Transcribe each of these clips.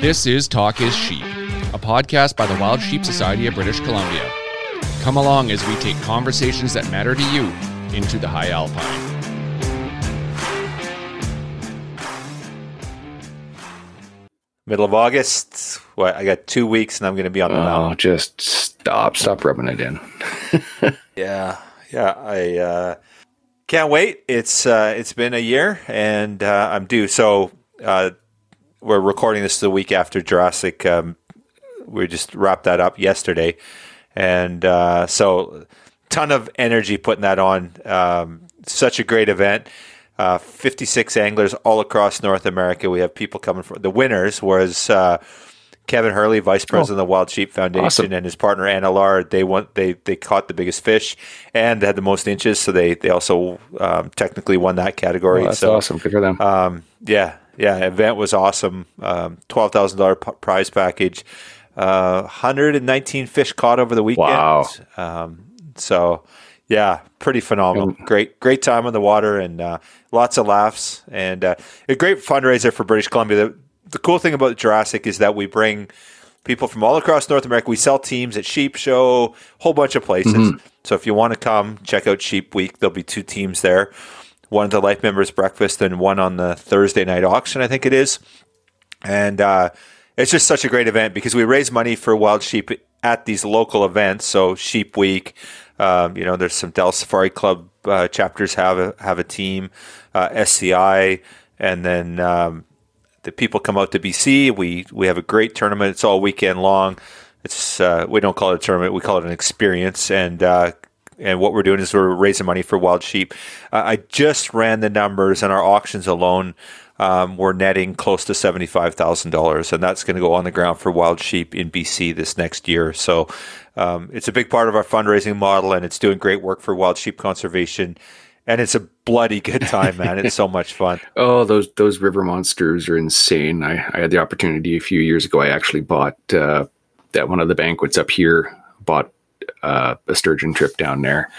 This is Talk is Sheep, a podcast by the Wild Sheep Society of British Columbia. Come along as we take conversations that matter to you into the high alpine. Middle of August. What? I got two weeks, and I'm going to be on the Oh, mountain. just stop, stop rubbing it in. Yeah, yeah. I uh, can't wait. It's uh, it's been a year, and uh, I'm due. So uh, we're recording this the week after Jurassic. Um, we just wrapped that up yesterday, and uh, so ton of energy putting that on. Um, such a great event. Uh, 56 anglers all across North America. We have people coming from the winners was uh, Kevin Hurley, vice president of the Wild Sheep Foundation, Awesome. and his partner Anna Lard. They won. They they caught the biggest fish and had the most inches. So they they also um, technically won that category. Oh, that's so awesome. Good for them. um, yeah, yeah, event was awesome. Um, Twelve thousand dollar prize package. Uh, 119 fish caught over the weekend. Wow. Um, so yeah, pretty phenomenal. Great, great time on the water and uh, lots of laughs and uh, a great fundraiser for British Columbia. The, the cool thing about Jurassic is that we bring people from all across North America. We sell teams at Sheep Show, whole bunch of places. So if you want to come check out Sheep Week, there'll be two teams there. One at the Life Members Breakfast and one on the Thursday night auction, I think it is. And uh, it's just such a great event because we raise money for wild sheep at these local events. So Sheep Week, um, you know, there's some Dallas Safari Club uh, chapters have a, have a team, uh, SCI, and then um, the people come out to BC. We we have a great tournament. It's all weekend long. It's uh, we don't call it a tournament. We call it an experience. And uh, and what we're doing is we're raising money for wild sheep. Uh, I just ran the numbers, and our auctions alone. Um, we're netting close to seventy-five thousand dollars, and that's going to go on the ground for wild sheep in BC this next year. So, um, it's a big part of our fundraising model, and it's doing great work for wild sheep conservation. And it's a bloody good time, man! It's so much fun. oh, those those river monsters are insane. I, I had the opportunity a few years ago. I actually bought uh, one of the banquets up here. Bought uh, a sturgeon trip down there,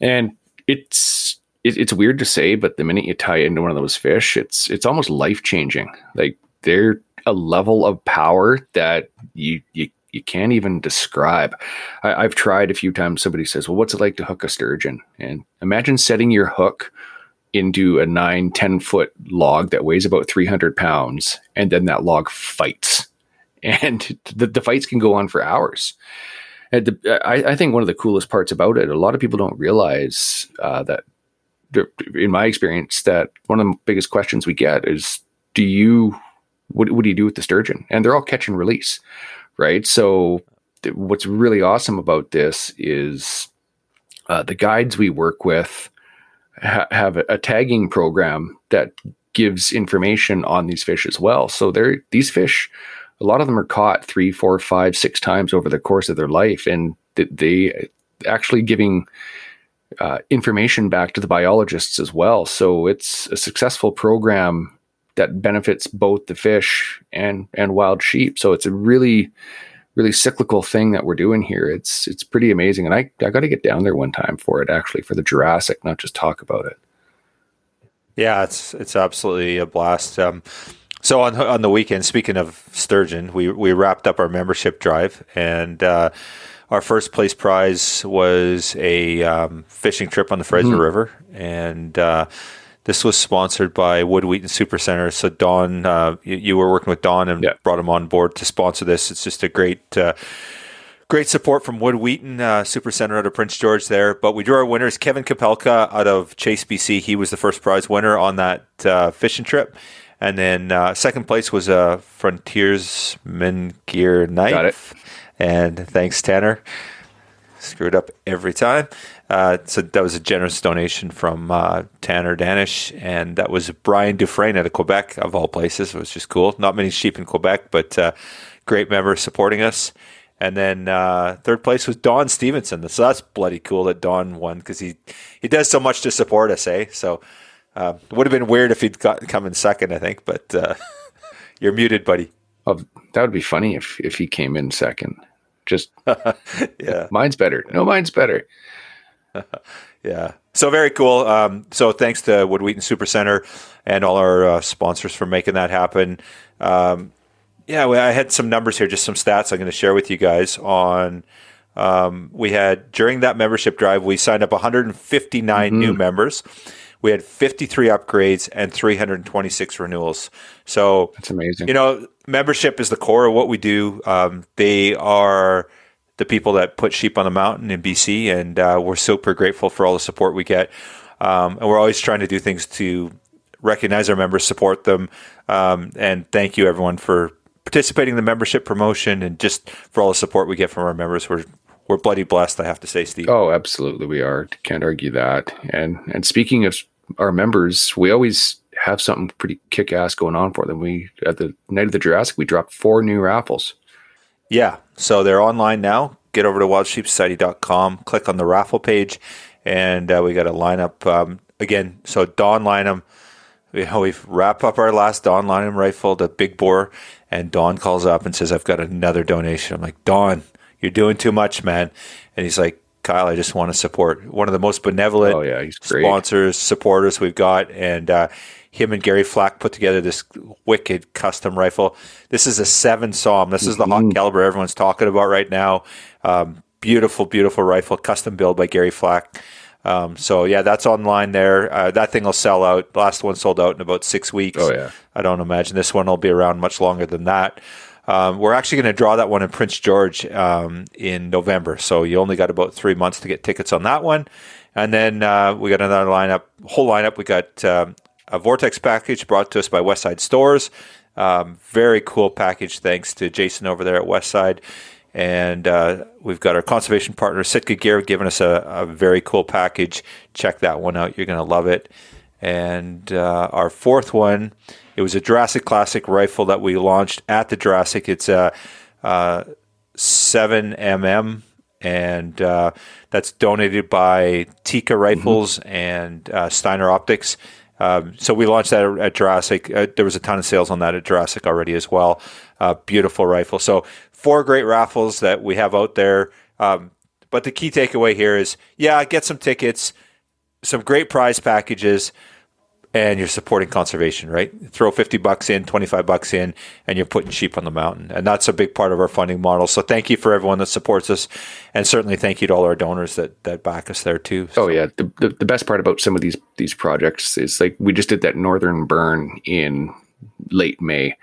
and it's it, it's weird to say, but the minute you tie into one of those fish, it's it's almost life changing. Like they're a level of power that you you you can't even describe. I, I've tried a few times. Somebody says, "Well, what's it like to hook a sturgeon?" And imagine setting your hook into a nine, 10 foot log that weighs about 300 pounds, and then that log fights. And the, the fights can go on for hours. The, I, I think one of the coolest parts about it, a lot of people don't realize uh, that, in my experience, that one of the biggest questions we get is, do you, what, what do you do with the sturgeon? And they're all catch and release, right? So th- what's really awesome about this is uh, the guides we work with ha- have a, a tagging program that gives information on these fish as well. So they're these fish, a lot of them are caught three, four, five, six times over the course of their life, and th- they actually giving uh, information back to the biologists as well. So it's a successful program that benefits both the fish and and wild sheep. So it's a really really cyclical thing that we're doing here. It's it's pretty amazing, and I I got to get down there one time for it actually for the Jurassic, not just talk about it. Yeah, it's it's absolutely a blast. Um, so on on the weekend, speaking of sturgeon, we we wrapped up our membership drive, and uh, our first place prize was a um, fishing trip on the Fraser River, and uh, this was sponsored by Wood Wheaton Super Center. So Don, uh, you, you were working with Don and Yeah. brought him on board to sponsor this. It's just a great. Uh, Great support from Wood Wheaton uh, Super Center out of Prince George there. But we drew our winners. Kevin Kapelka out of Chase, BC. He was the first prize winner on that uh, fishing trip. And then uh, second place was a Frontiersman Gear knife. Got it. And thanks, Tanner. Screwed up every time. Uh, so that was a generous donation from uh, Tanner Danish, and that was Brian Dufresne out of Quebec, of all places. It was just cool. Not many sheep in Quebec, but uh, great member supporting us. And then uh, third place was Don Stevenson. So that's bloody cool that Don won because he he does so much to support us, eh? So uh, it would have been weird if he'd got come in second, I think. But uh, you're muted, buddy. Oh, that would be funny if if he came in second. Just Yeah. mine's better. No, mine's better. Yeah. So very cool. Um, so thanks to Wood Wheaton Super Center and all our uh, sponsors for making that happen. Um, Yeah, well, I had some numbers here, just some stats I'm going to share with you guys on. Um, we had during that membership drive, we signed up 159 mm-hmm. new members. We had 53 upgrades and 326 renewals. So that's amazing. You know, membership is the core of what we do. Um, they are the people that put sheep on the mountain in BC, and uh, we're super grateful for all the support we get. Um, and we're always trying to do things to recognize our members, support them, um, and thank you everyone for participating in the membership promotion and just for all the support we get from our members. We're we're bloody blessed, I have to say, Steve. Oh, absolutely, we are. Can't argue that. And and speaking of our members, we always have something pretty kick ass going on for them. We at the night of the Jurassic, we dropped four new raffles. Yeah, so they're online now. Get over to wildsheepsociety.com, click on the raffle page, and uh, we got a lineup um, again. So Don Lynham, we, we've wrapped up our last Don Lynham rifle, the big bore, and Don calls up and says, "I've got another donation." I'm like, Don, you're doing too much, man. And he's like, Kyle, I just want to support one of the most benevolent oh, yeah, sponsors, supporters we've got. And uh, him and Gary Flack put together this wicked custom rifle. This is a seven SAUM. This is the mm-hmm. hot caliber everyone's talking about right now. Um, beautiful, beautiful rifle, custom build by Gary Flack. Um, so yeah, that's online there. Uh, that thing will sell out. Last one sold out in about six weeks. Oh yeah. I don't imagine this one will be around much longer than that. Um, we're actually going to draw that one in Prince George um, in November. So you only got about three months to get tickets on that one. And then uh, we got another lineup, whole lineup. We got um, a Vortex package brought to us by Westside Stores. Um, very cool package. Thanks to Jason over there at Westside. And uh, we've got our conservation partner, Sitka Gear, giving us a, a very cool package. Check that one out. You're going to love it. And uh, our fourth one it was a Jurassic Classic rifle that we launched at the Jurassic. It's a, a 7mm, and uh, that's donated by Tikka Rifles mm-hmm. and uh, Steiner Optics. Um, so we launched that at Jurassic. Uh, there was a ton of sales on that at Jurassic already as well. Uh, beautiful rifle. So four great raffles that we have out there. Um, but the key takeaway here is, yeah, get some tickets, some great prize packages and you're supporting conservation, right? Throw 50 bucks in, 25 bucks in, and you're putting sheep on the mountain. And that's a big part of our funding model. So thank you for everyone that supports us. And certainly thank you to all our donors that, that back us there too. So. Oh yeah. The, the, the best part about some of these, these projects is like, we just did that Northern burn in late May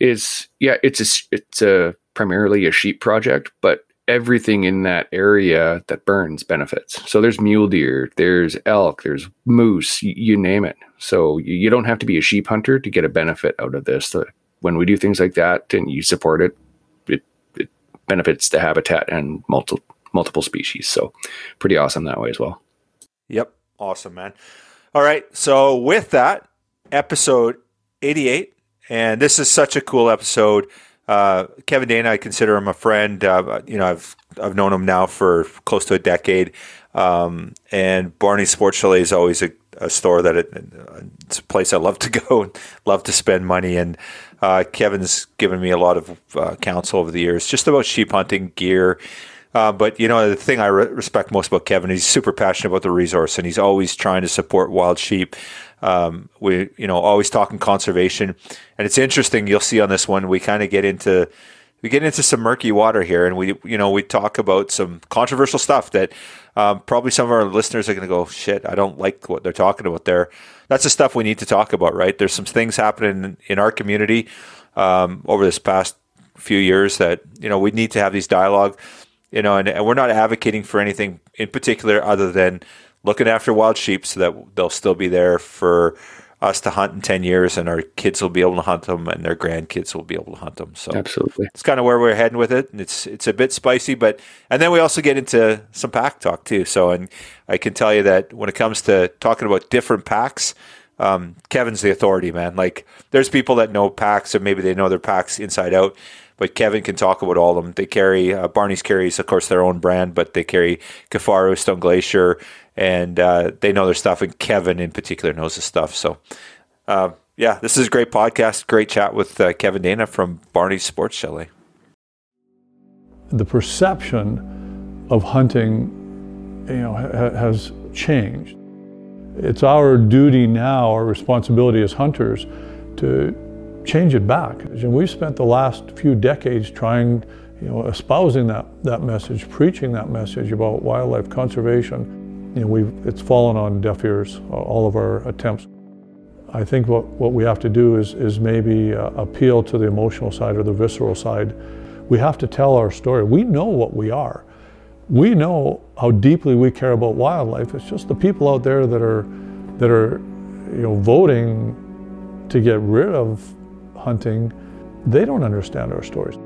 is yeah, it's a, it's a primarily a sheep project, but everything in that area that burns benefits. So there's mule deer, there's elk, there's moose, you, you name it. So you, you, don't have to be a sheep hunter to get a benefit out of this. The, when we do things like that and you support it, it, it benefits the habitat and multiple multiple species. So pretty awesome that way as well. Yep, awesome, man. All right, so with that, episode 88, and this is such a cool episode. Uh, Kevin Dana, I consider him a friend. Uh, you know, I've I've known him now for close to a decade. Um, and Barney Sports Chalet is always a, a store that it, it's a place I love to go and love to spend money. And uh, Kevin's given me a lot of uh, counsel over the years, just about sheep hunting gear. Uh, but you know the thing I re- respect most about Kevin, he's super passionate about the resource, and he's always trying to support wild sheep. Um, we, you know, always talking conservation, and it's interesting. You'll see on this one, we kind of get into we get into some murky water here, and we, you know, we talk about some controversial stuff that um, probably some of our listeners are going to go, "Shit, I don't like what they're talking about there." That's the stuff we need to talk about, right? There's some things happening in our community um, over this past few years that you know we need to have these dialogue you know and, and we're not advocating for anything in particular other than looking after wild sheep so that they'll still be there for us to hunt in 10 years and our kids will be able to hunt them and their grandkids will be able to hunt them. So absolutely. it's kind of where we're heading with it and it's it's a bit spicy but and then we also get into some pack talk too. So and i can tell you that when it comes to talking about different packs um, kevin's the authority man. Like there's people that know packs or maybe they know their packs inside out but Kevin can talk about all of them. They carry uh, Barney's carries, of course, their own brand, but they carry Kifaru, Stone Glacier, and uh, they know their stuff. And Kevin, in particular, knows his stuff. So, uh, yeah, this is a great podcast. Great chat with uh, Kevin Dana from Barney's Sports Chalet. The perception of hunting, you know, ha- has changed. It's our duty now, our responsibility as hunters, to change it back. And we've spent the last few decades trying, you know, espousing that, that message, preaching that message about wildlife conservation. You know, we've, it's fallen on deaf ears, all of our attempts. I think what, what we have to do is, is maybe uh, appeal to the emotional side or the visceral side. We have to tell our story. We know what we are. We know how deeply we care about wildlife. It's just the people out there that are, that are you know, voting to get rid of hunting, they don't understand our stories.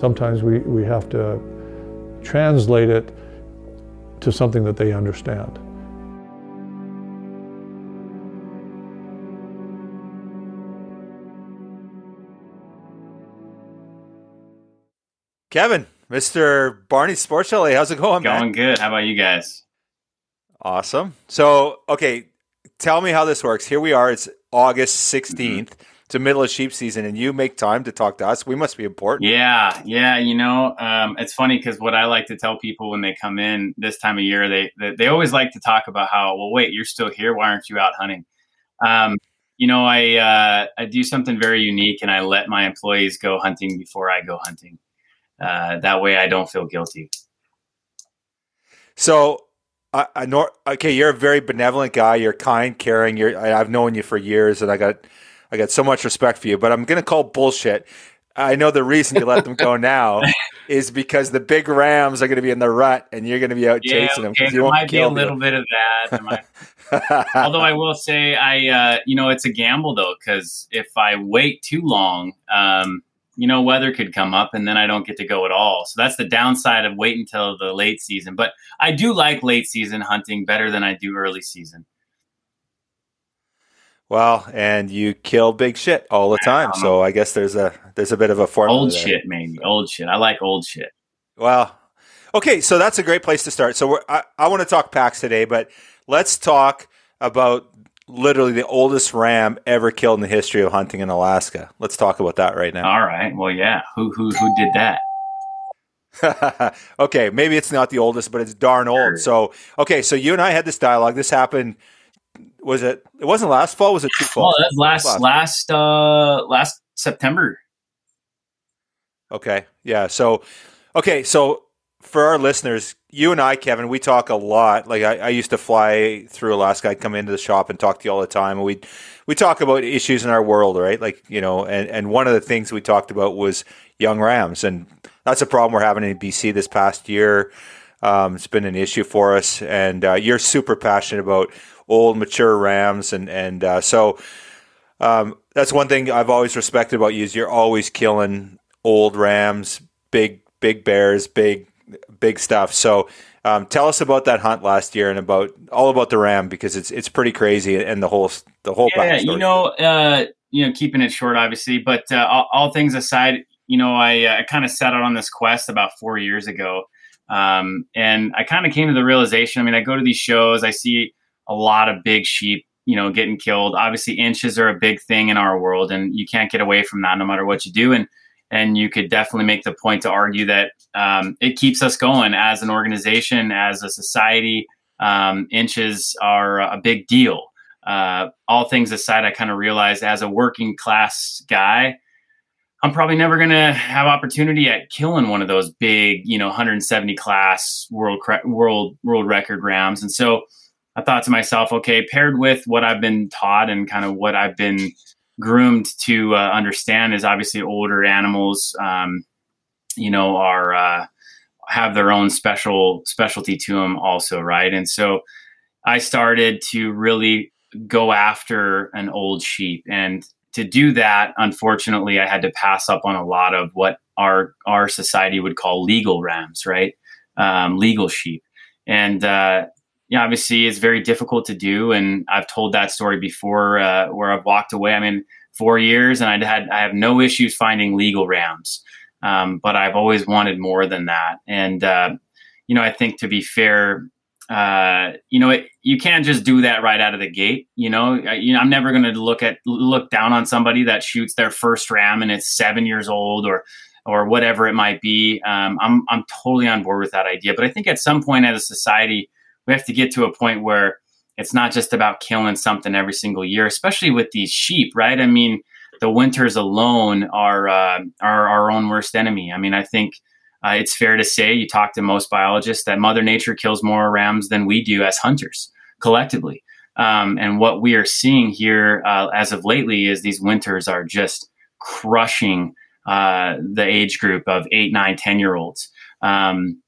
Sometimes we, we have to translate it to something that they understand. Kevin, Mr. Barney Sports Chalet, how's it going, going man? good. How about you guys? Awesome. So, okay, tell me how this works. Here we are. It's August 16th. Mm-hmm. The middle of sheep season, and you make time to talk to us. We must be important. Yeah, yeah. You know, um, it's funny because what I like to tell people when they come in this time of year, they, they, they always like to talk about how, well, wait, you're still here. Why aren't you out hunting? Um, you know, I uh, I do something very unique, and I let my employees go hunting before I go hunting. Uh, that way, I don't feel guilty. So I, I know. Okay, you're a very benevolent guy. You're kind, caring. You're. I, I've known you for years, and I got, I got so much respect for you. But I'm gonna call bullshit. I know the reason you let them go now is because the big Rams are going to be in the rut, and you're going to be out yeah, chasing okay. them. There might be a little bit of that. Although I will say, I uh, you know, it's a gamble though, because if I wait too long, um, you know, weather could come up and then I don't get to go at all. So that's the downside of waiting until the late season. But I do like late season hunting better than I do early season. Well, and you kill big shit all the time, um, so I guess there's a there's a bit of a formula. Old there. shit, maybe old shit. I like old shit. Well, okay, so that's a great place to start. So I I want to talk packs today, but let's talk about literally the oldest ram ever killed in the history of hunting in Alaska. Let's talk about that right now. All right. Well, yeah. Who who who did that? okay, maybe it's not the oldest, but it's darn old. So, okay, so you and I had this dialogue. This happened. Was it? It wasn't last fall. Was it two fall? Oh, last last last, uh, last September. Okay. Yeah. So, okay. So for our listeners, you and I, Kevin, we talk a lot. Like I, I, used to fly through Alaska. I'd come into the shop and talk to you all the time. And we we talk about issues in our world, right? Like you know, and and one of the things we talked about was young rams, and that's a problem we're having in BC this past year. Um, it's been an issue for us, and uh, you're super passionate about old, mature rams, and and uh, so um, that's one thing I've always respected about you is you're always killing old rams, big big bears, big big stuff. So um, tell us about that hunt last year and about all about the ram because it's it's pretty crazy and the whole the whole yeah you know uh, you know keeping it short obviously but uh, all, all, things aside you know I, uh, I kind of set out on this quest about four years ago um, and I kind of came to the realization I mean I go to these shows I see a lot of big sheep you know getting killed obviously inches are a big thing in our world and you can't get away from that no matter what you do and and you could definitely make the point to argue that um, it keeps us going as an organization, as a society. Um, inches are a big deal. Uh, all things aside, I kind of realized as a working class guy, I'm probably never going to have opportunity at killing one of those big, you know, 170 class world world world record rams. And so I thought to myself, okay, paired with what I've been taught and kind of what I've been groomed to uh, understand is obviously older animals, um, you know, are uh, have their own special specialty to them also, right? And so I started to really go after an old sheep, and to do that, unfortunately, I had to pass up on a lot of what our our society would call legal rams, right? Um, legal sheep, and uh, yeah, obviously it's very difficult to do. And I've told that story before uh, where I've walked away. I mean, four years and I had, I have no issues finding legal rams. Um, but I've always wanted more than that. And, uh, you know, I think to be fair, uh, you know, it, you can't just do that right out of the gate. You know, I, you know, I'm never going to look at look down on somebody that shoots their first ram and it's seven years old or or whatever it might be. Um, I'm I'm totally on board with that idea. But I think at some point as a society, we have to get to a point where it's not just about killing something every single year, especially with these sheep, right? I mean, the winters alone are uh, are our own worst enemy. I mean, I think uh, it's fair to say you talk to most biologists that Mother Nature kills more rams than we do as hunters collectively. Um, and what we are seeing here uh, as of lately is these winters are just crushing uh, the age group of eight, nine, ten year olds. Um,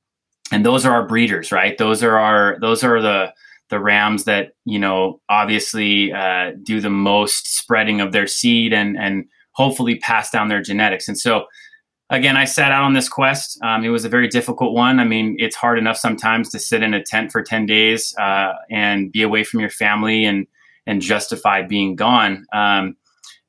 and those are our breeders, right? Those are our those are the the rams that you know obviously uh, do the most spreading of their seed and and hopefully pass down their genetics. And so again, I set out on this quest. Um, it was a very difficult one. I mean, it's hard enough sometimes to sit in a tent for 10 days uh, and be away from your family and, and justify being gone. Um,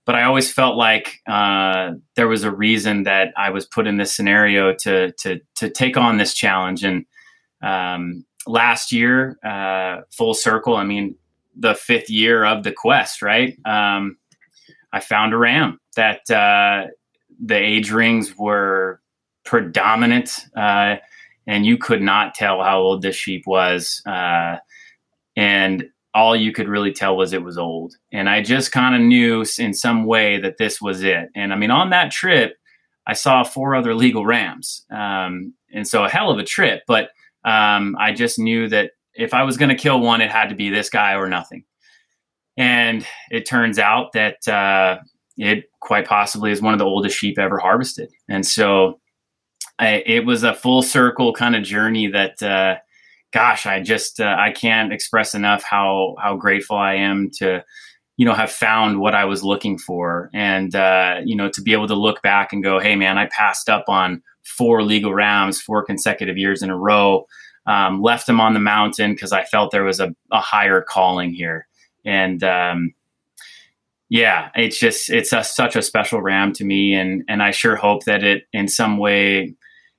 but I always felt like uh, there was a reason that I was put in this scenario to, to, to take on this challenge. And um, last year, uh, full circle, I mean, the fifth year of the quest, right? Um, I found a ram that uh, the age rings were predominant, uh, and you could not tell how old this sheep was. Uh, and all you could really tell was it was old. And I just kind of knew in some way that this was it. And I mean, on that trip, I saw four other legal rams. Um, and so a hell of a trip. But um, I just knew that if I was going to kill one, it had to be this guy or nothing. And it turns out that uh, it quite possibly is one of the oldest sheep ever harvested. And so I, it was a full circle kind of journey that, uh, gosh, I just, uh, I can't express enough how, how grateful I am to, you know, have found what I was looking for. And, uh, you know, to be able to look back and go, Hey man, I passed up on four legal rams, four consecutive years in a row. Um, left them on the mountain because I felt there was a, a higher calling here. And, um, yeah, it's just it's a, such a special ram to me, and and I sure hope that it in some way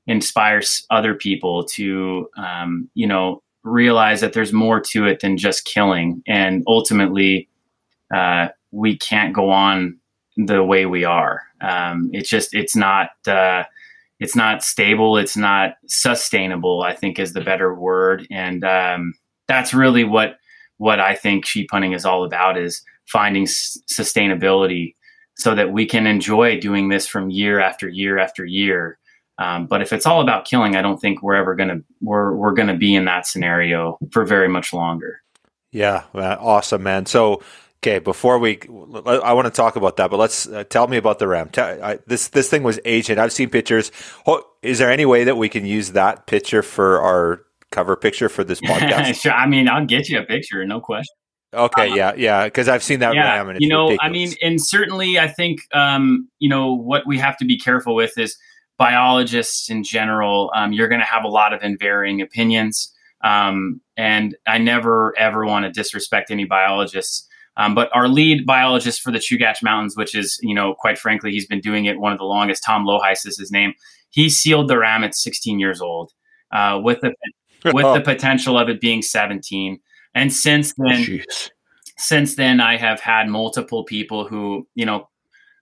inspires other people to um, you know realize that there's more to it than just killing, and ultimately uh, we can't go on the way we are. Um, it's just it's not uh, it's not stable. It's not sustainable. I think is the better word, and um, that's really what what I think sheep hunting is all about. Is finding s- sustainability so that we can enjoy doing this from year after year after year. Um, but if it's all about killing, I don't think we're ever gonna we're we're gonna be in that scenario for very much longer. Yeah, awesome, man. So, okay, before we, I want to talk about that, but let's uh, tell me about the RAM. Tell, I, this this thing was ancient. I've seen pictures. Oh, is there any way that we can use that picture for our cover picture for this podcast? sure. I mean, I'll get you a picture, no question. Okay, yeah, yeah, because I've seen that yeah, ram. you know, ridiculous. I mean, and certainly, I think, um, you know, what we have to be careful with is biologists in general. Um, you're going to have a lot of varying opinions, um, and I never ever want to disrespect any biologists. Um, but our lead biologist for the Chugach Mountains, which is, you know, quite frankly, he's been doing it one of the longest. Tom Lohuis is his name. He sealed the ram at 16 years old, uh, with the with the potential of it being 17. And since then, Jeez. since then, I have had multiple people who, you know,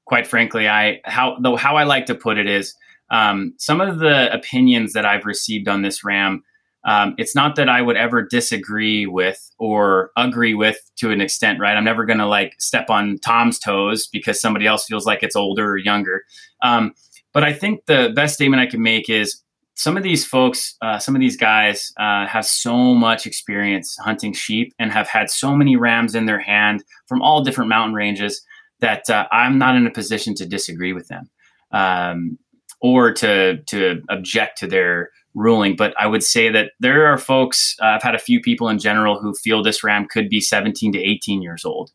quite frankly, I how though how I like to put it is um, some of the opinions that I've received on this RAM. Um, it's not that I would ever disagree with or agree with to an extent, right? I'm never going to like step on Tom's toes because somebody else feels like it's older or younger. Um, but I think the best statement I can make is some of these folks, uh, some of these guys uh, have so much experience hunting sheep and have had so many rams in their hand from all different mountain ranges that uh, I'm not in a position to disagree with them um, or to to object to their ruling. But I would say that there are folks. Uh, I've had a few people in general who feel this ram could be 17 to 18 years old.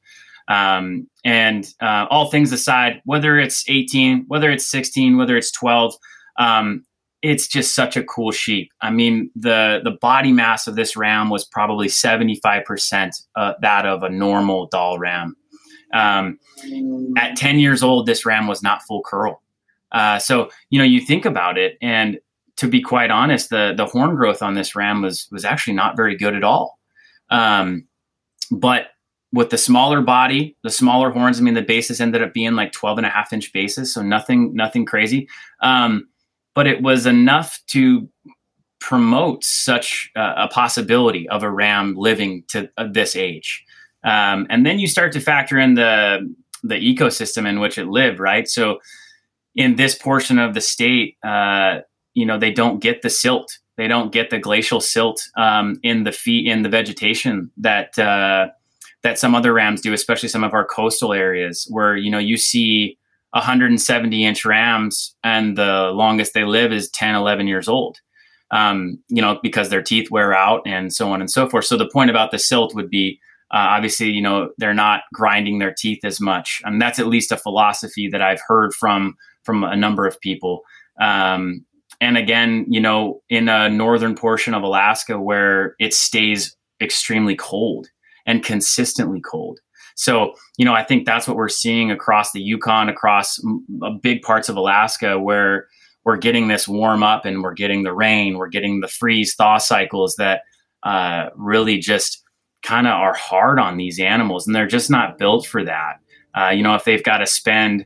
Um, and uh, all things aside, whether it's 18, whether it's 16, whether it's 12, um, it's just such a cool sheep. I mean, the the body mass of this ram was probably 75% uh, that of a normal Dall ram. Um, at 10 years old, this ram was not full curl. Uh, so, you know, you think about it, and to be quite honest, the the horn growth on this ram was was actually not very good at all. Um, but with the smaller body, the smaller horns, I mean, the basis ended up being like 12 and a half inch basis. So nothing, nothing crazy. Um, but it was enough to promote such a possibility of a ram living to uh, this age. Um, and then you start to factor in the the ecosystem in which it lived, right? So in this portion of the state, uh, you know, they don't get the silt. They don't get the glacial silt um, in the feet in the vegetation that uh, that some other rams do, especially some of our coastal areas, where you know you see 170 inch rams and the longest they live is 10, 11 years old. Um, you know, because their teeth wear out and so on and so forth. So the point about the silt would be uh, obviously, you know, they're not grinding their teeth as much. and that's at least a philosophy that I've heard from from a number of people. Um, and again, you know, in a northern portion of Alaska where it stays extremely cold and consistently cold. So, you know, I think that's what we're seeing across the Yukon, across big parts of Alaska, where we're getting this warm up and we're getting the rain, we're getting the freeze thaw cycles that uh, really just kind of are hard on these animals and they're just not built for that. Uh, you know, if they've got to spend,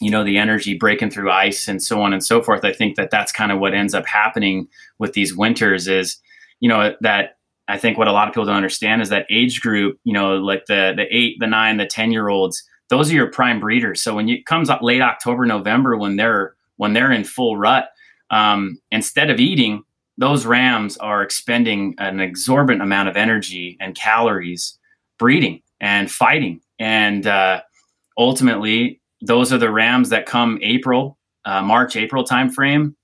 you know, the energy breaking through ice and so on and so forth, I think that that's kind of what ends up happening with these winters is, you know, that I think what a lot of people don't understand is that age group, you know, like the the eight, the nine, the ten year olds, those are your prime breeders. So when it comes up late October, November, when they're when they're in full rut, um, instead of eating, those rams are expending an exorbitant amount of energy and calories breeding and fighting. And uh, ultimately, those are the rams that come April, uh, March, April timeframe,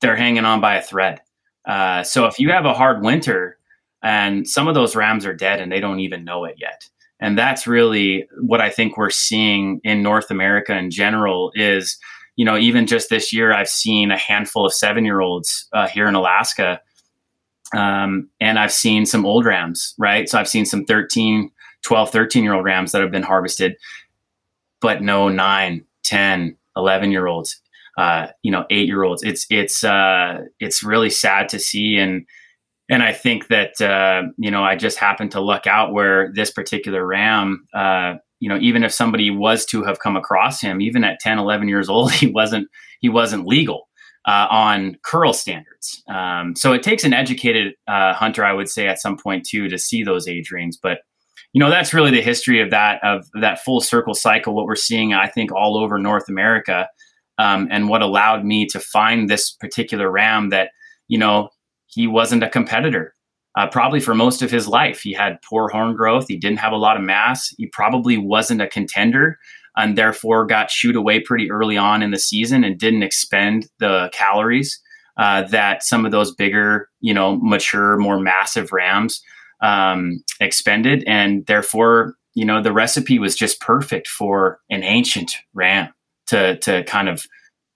they're hanging on by a thread. Uh, so if you have a hard winter and some of those rams are dead and they don't even know it yet. And that's really what I think we're seeing in North America in general is you know, even just this year, I've seen a handful of seven year olds uh, here in Alaska. Um, and I've seen some old rams, right? So I've seen some 13, 12, 13 year old rams that have been harvested, but no 9, 10, 11 year olds, uh, you know, eight year olds. It's, it's, uh, it's really sad to see. And, and I think that, uh, you know, I just happened to luck out where this particular ram, uh, you know even if somebody was to have come across him even at 10 11 years old he wasn't he wasn't legal uh, on curl standards um, so it takes an educated uh, hunter i would say at some point too to see those age rings but you know that's really the history of that of that full circle cycle what we're seeing i think all over north america um, and what allowed me to find this particular ram that you know he wasn't a competitor uh, probably for most of his life. He had poor horn growth. He didn't have a lot of mass. He probably wasn't a contender and therefore got shooed away pretty early on in the season and didn't expend the calories uh, that some of those bigger, you know, mature, more massive rams um, expended. And therefore, you know, the recipe was just perfect for an ancient ram to, to kind of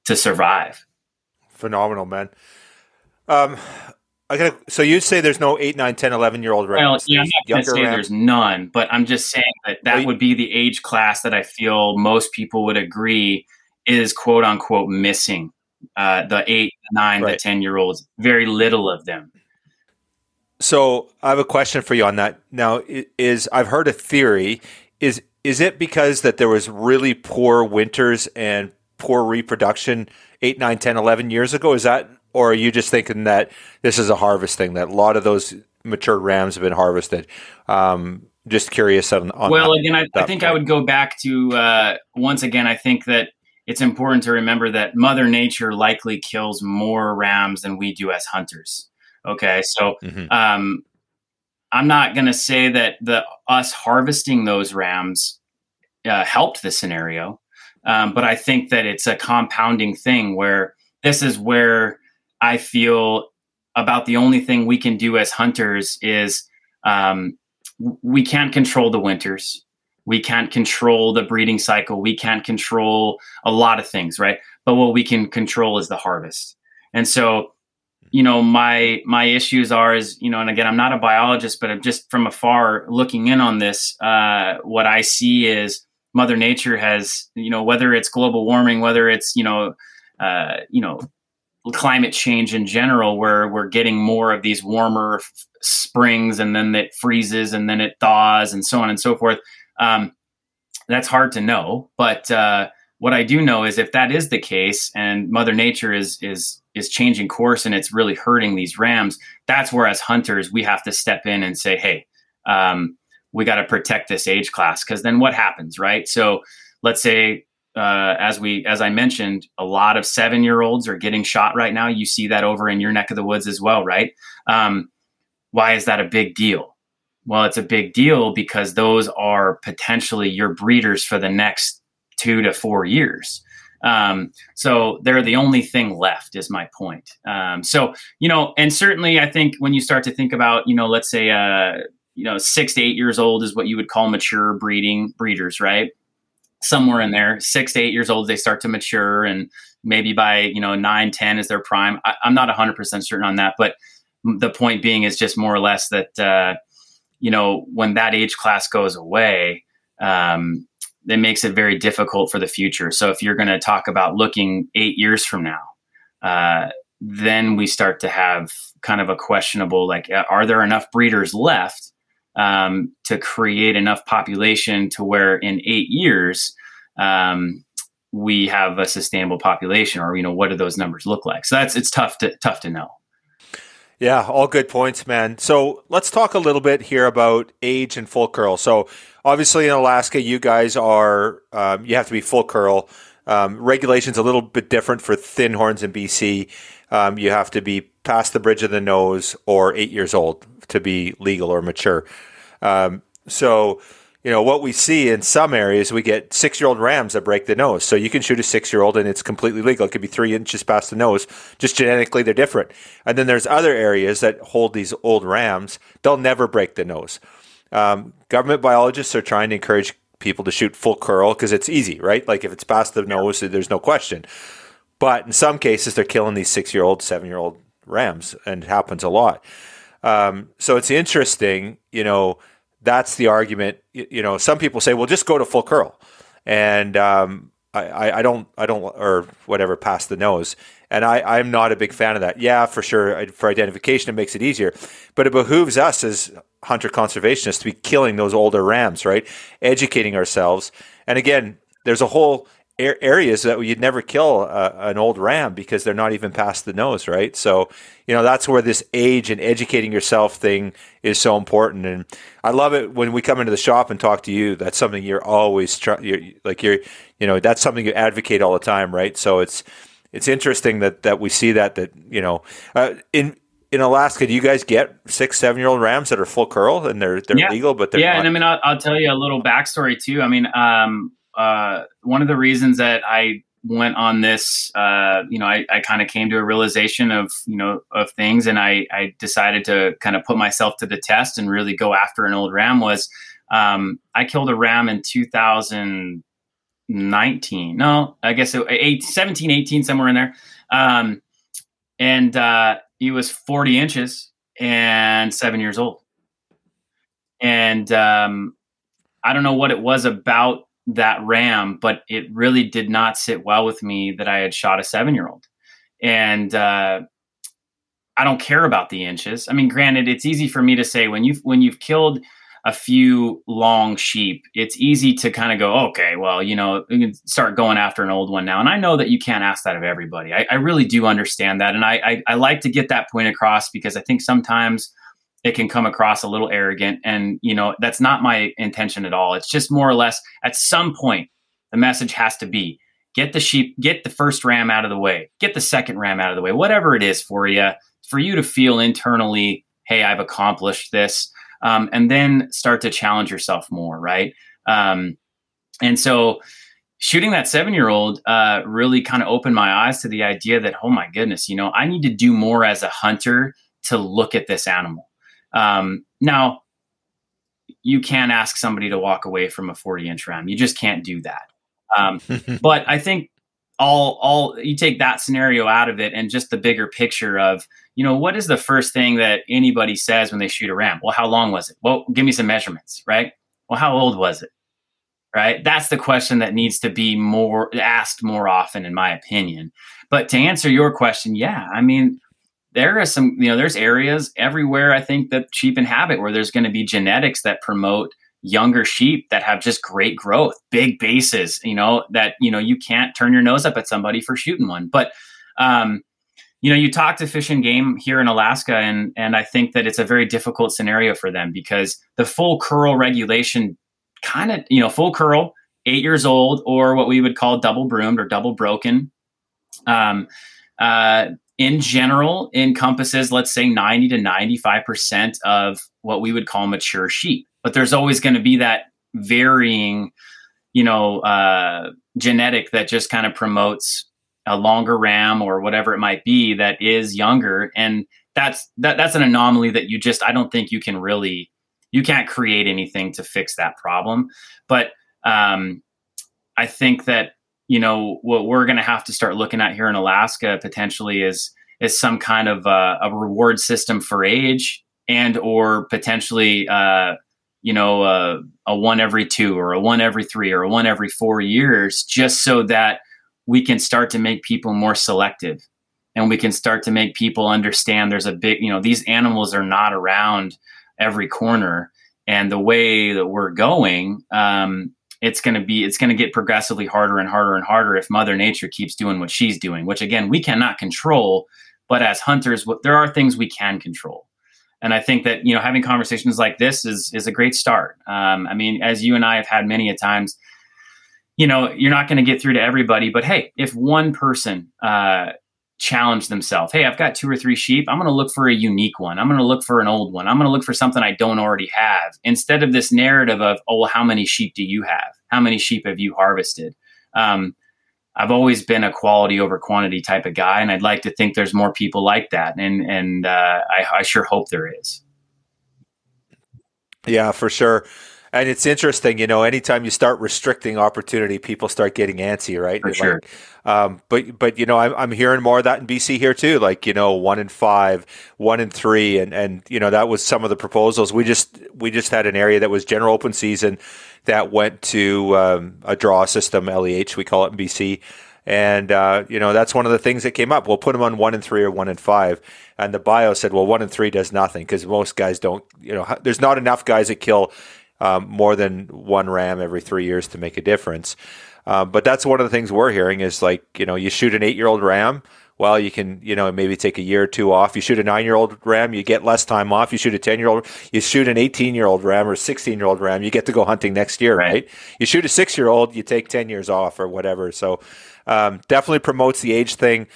to survive. Phenomenal, man. Um, I gotta, so you'd say there's no 8, 9, 10, 11 year old rams? Well, yeah, I'm not say rams? there's none, but I'm just saying that that would be the age class that I feel most people would agree is quote unquote missing. Uh, the 8, 9, right. the 10 year olds, very little of them. So I have a question for you on that. Now, is I've heard a theory. Is is it because that there was really poor winters and poor reproduction 8, 9, 10, 11 years ago? Is that or are you just thinking that this is a harvest thing that a lot of those mature rams have been harvested? Um, just curious on. on well, that, again, I, I think point. I would go back to uh, once again. I think that it's important to remember that Mother Nature likely kills more rams than we do as hunters. Okay, so mm-hmm. um, I'm not going to say that the us harvesting those rams uh, helped the scenario, um, but I think that it's a compounding thing where this is where I feel about the only thing we can do as hunters is um, we can't control the winters. We can't control the breeding cycle. We can't control a lot of things, right? But what we can control is the harvest. And so, you know, my my issues are is, you know, and again, I'm not a biologist, but I'm just from afar looking in on this. Uh, what I see is Mother Nature has, you know, whether it's global warming, whether it's, you know, uh, you know, climate change in general where we're getting more of these warmer f- springs and then it freezes and then it thaws and so on and so forth um, that's hard to know but uh, what i do know is if that is the case and mother nature is is is changing course and it's really hurting these rams that's where as hunters we have to step in and say hey um, we got to protect this age class because then what happens, right? So let's say uh, as we as I mentioned, a lot of seven year olds are getting shot right now. You see that over in your neck of the woods as well, right? Um, why is that a big deal? Well, it's a big deal because those are potentially your breeders for the next two to four years. Um, so they're the only thing left, is my point. Um, so you know, and certainly, I think when you start to think about, you know, let's say, uh, you know, six to eight years old is what you would call mature breeding breeders, right? Somewhere in there, six to eight years old, they start to mature, and maybe by you know nine, ten is their prime. I, am not 100 percent certain on that, but the point being is just more or less that uh, you know when that age class goes away. Um, that makes it very difficult for the future. So if you're going to talk about looking eight years from now, uh, then we start to have kind of a questionable like, uh, are there enough breeders left um, to create enough population to where in eight years um, we have a sustainable population, or you know, what do those numbers look like? So that's it's tough to tough to know. Yeah, all good points, man. So let's talk a little bit here about age and full curl. So obviously in Alaska, you guys are um, you have to be full curl. Um, regulations a little bit different for thin horns in BC. Um, you have to be past the bridge of the nose or eight years old to be legal or mature. Um, so you know what we see in some areas we get six year old rams that break the nose. So you can shoot a six year old and it's completely legal. It could be three inches past the nose. Just genetically they're different. And then there's other areas that hold these old rams. They'll never break the nose. Um, government biologists are trying to encourage people to shoot full curl because it's easy right? Like if it's past the nose there's no question. But in some cases they're killing these six year old seven year old rams and it happens a lot. Um, so it's interesting you know that's the argument. You know, some people say, well, just go to full curl, and um, I, I don't, I don't, or whatever, past the nose. And I, I'm not a big fan of that. Yeah, for sure, for identification, it makes it easier, but it behooves us as hunter conservationists to be killing those older rams, right? Educating ourselves. And again, there's a whole areas that you'd never kill a, an old ram because they're not even past the nose, right? So, you know, that's where this age and educating yourself thing is so important. And I love it when we come into the shop and talk to you. That's something you're always trying. You're like you're, you know, that's something you advocate all the time, right? So it's it's interesting that that we see that that you know uh, in in Alaska, do you guys get six, seven year old rams that are full curl and they're they're yeah. legal, but they're yeah. Not- and I mean, I'll, I'll, tell you a little backstory too. I mean, um, uh, one of the reasons that I went on this, uh, you know, I, I kind of came to a realization of, you know, of things and I, I decided to kind of put myself to the test and really go after an old ram was, um, I killed a ram in 2019. No, I guess it, eight, 17, 18, somewhere in there. Um, and, uh, he was 40 inches and seven years old. And, um, I don't know what it was about that ram, but it really did not sit well with me that I had shot a seven year old. And uh, I don't care about the inches. I mean, granted, it's easy for me to say when you've when you've killed a few long sheep, it's easy to kind of go, okay, well, you know, you can start going after an old one now. And I know that you can't ask that of everybody. I, I really do understand that, and I, I I like to get that point across because I think sometimes it can come across a little arrogant and you know that's not my intention at all. It's just more or less at some point the message has to be get the sheep get the first ram out of the way get the second ram out of the way whatever it is for you for you to feel internally hey i've accomplished this um, and then start to challenge yourself more right? Um, and so shooting that seven year old uh, really kind of opened my eyes to the idea that oh my goodness you know i need to do more as a hunter to look at this animal um, now, you can't ask somebody to walk away from a 40 inch ram. You just can't do that. Um, but I think all all you take that scenario out of it and just the bigger picture of you know what is the first thing that anybody says when they shoot a ram? Well how long was it? Well give me some measurements right? Well how old was it? Right? That's the question that needs to be more asked more often in my opinion. But to answer your question yeah i mean there are some, you know, there's areas everywhere I think that sheep inhabit where there's going to be genetics that promote younger sheep that have just great growth, big bases, you know, that, you know, you can't turn your nose up at somebody for shooting one. But, um, you know, you talk to Fish and Game here in Alaska, and and I think that it's a very difficult scenario for them because the full curl regulation, kind of, you know, full curl, eight years old, or what we would call double broomed or double broken. Um, uh, in general, encompasses let's say ninety to ninety five percent of what we would call mature sheep, but there's always going to be that varying, you know, uh, genetic that just kind of promotes a longer ram or whatever it might be that is younger. And that's that that's an anomaly that you just I don't think you can really you can't create anything to fix that problem. But um I think that you know what we're going to have to start looking at here in Alaska potentially is is some kind of uh, a reward system for age and or potentially uh you know uh, a one every two or a one every three or a one every four years just so that we can start to make people more selective and we can start to make people understand there's a big you know these animals are not around every corner. And the way that we're going um, it's going to be it's going to get progressively harder and harder and harder if mother nature keeps doing what she's doing which again we cannot control but as hunters there are things we can control. And i think that you know having conversations like this is is a great start. Um, i mean as you and i have had many a times you know, you're not going to get through to everybody, but hey, if one person uh, challenge themselves, hey, I've got two or three sheep, I'm going to look for a unique one. I'm going to look for an old one. I'm going to look for something I don't already have instead of this narrative of, oh, how many sheep do you have? How many sheep have you harvested? Um, I've always been a quality over quantity type of guy, and I'd like to think there's more people like that, and and uh, I, I sure hope there is. Yeah, for sure. And it's interesting, you know, anytime you start restricting opportunity, people start getting antsy, right? For sure. Like, um, but but you know, I'm, I'm hearing more of that in BC here too. Like you know, one in five, one in three, and and you know that was some of the proposals. We just we just had an area that was general open season that went to um, a draw system, LEH we call it in BC. And uh, you know that's one of the things that came up. We'll put them on one and three or one and five. And the bio said, well, one and three does nothing because most guys don't. You know, there's not enough guys that kill um, more than one ram every three years to make a difference. Um, but that's one of the things we're hearing is like, you know, you shoot an eight year old ram. Well, you can, you know, maybe take a year or two off. You shoot a nine year old ram, you get less time off. You shoot a 10 year old, you shoot an 18 year old ram or 16 year old ram, you get to go hunting next year, right? right? You shoot a six year old, you take 10 years off or whatever. So um, definitely promotes the age thing.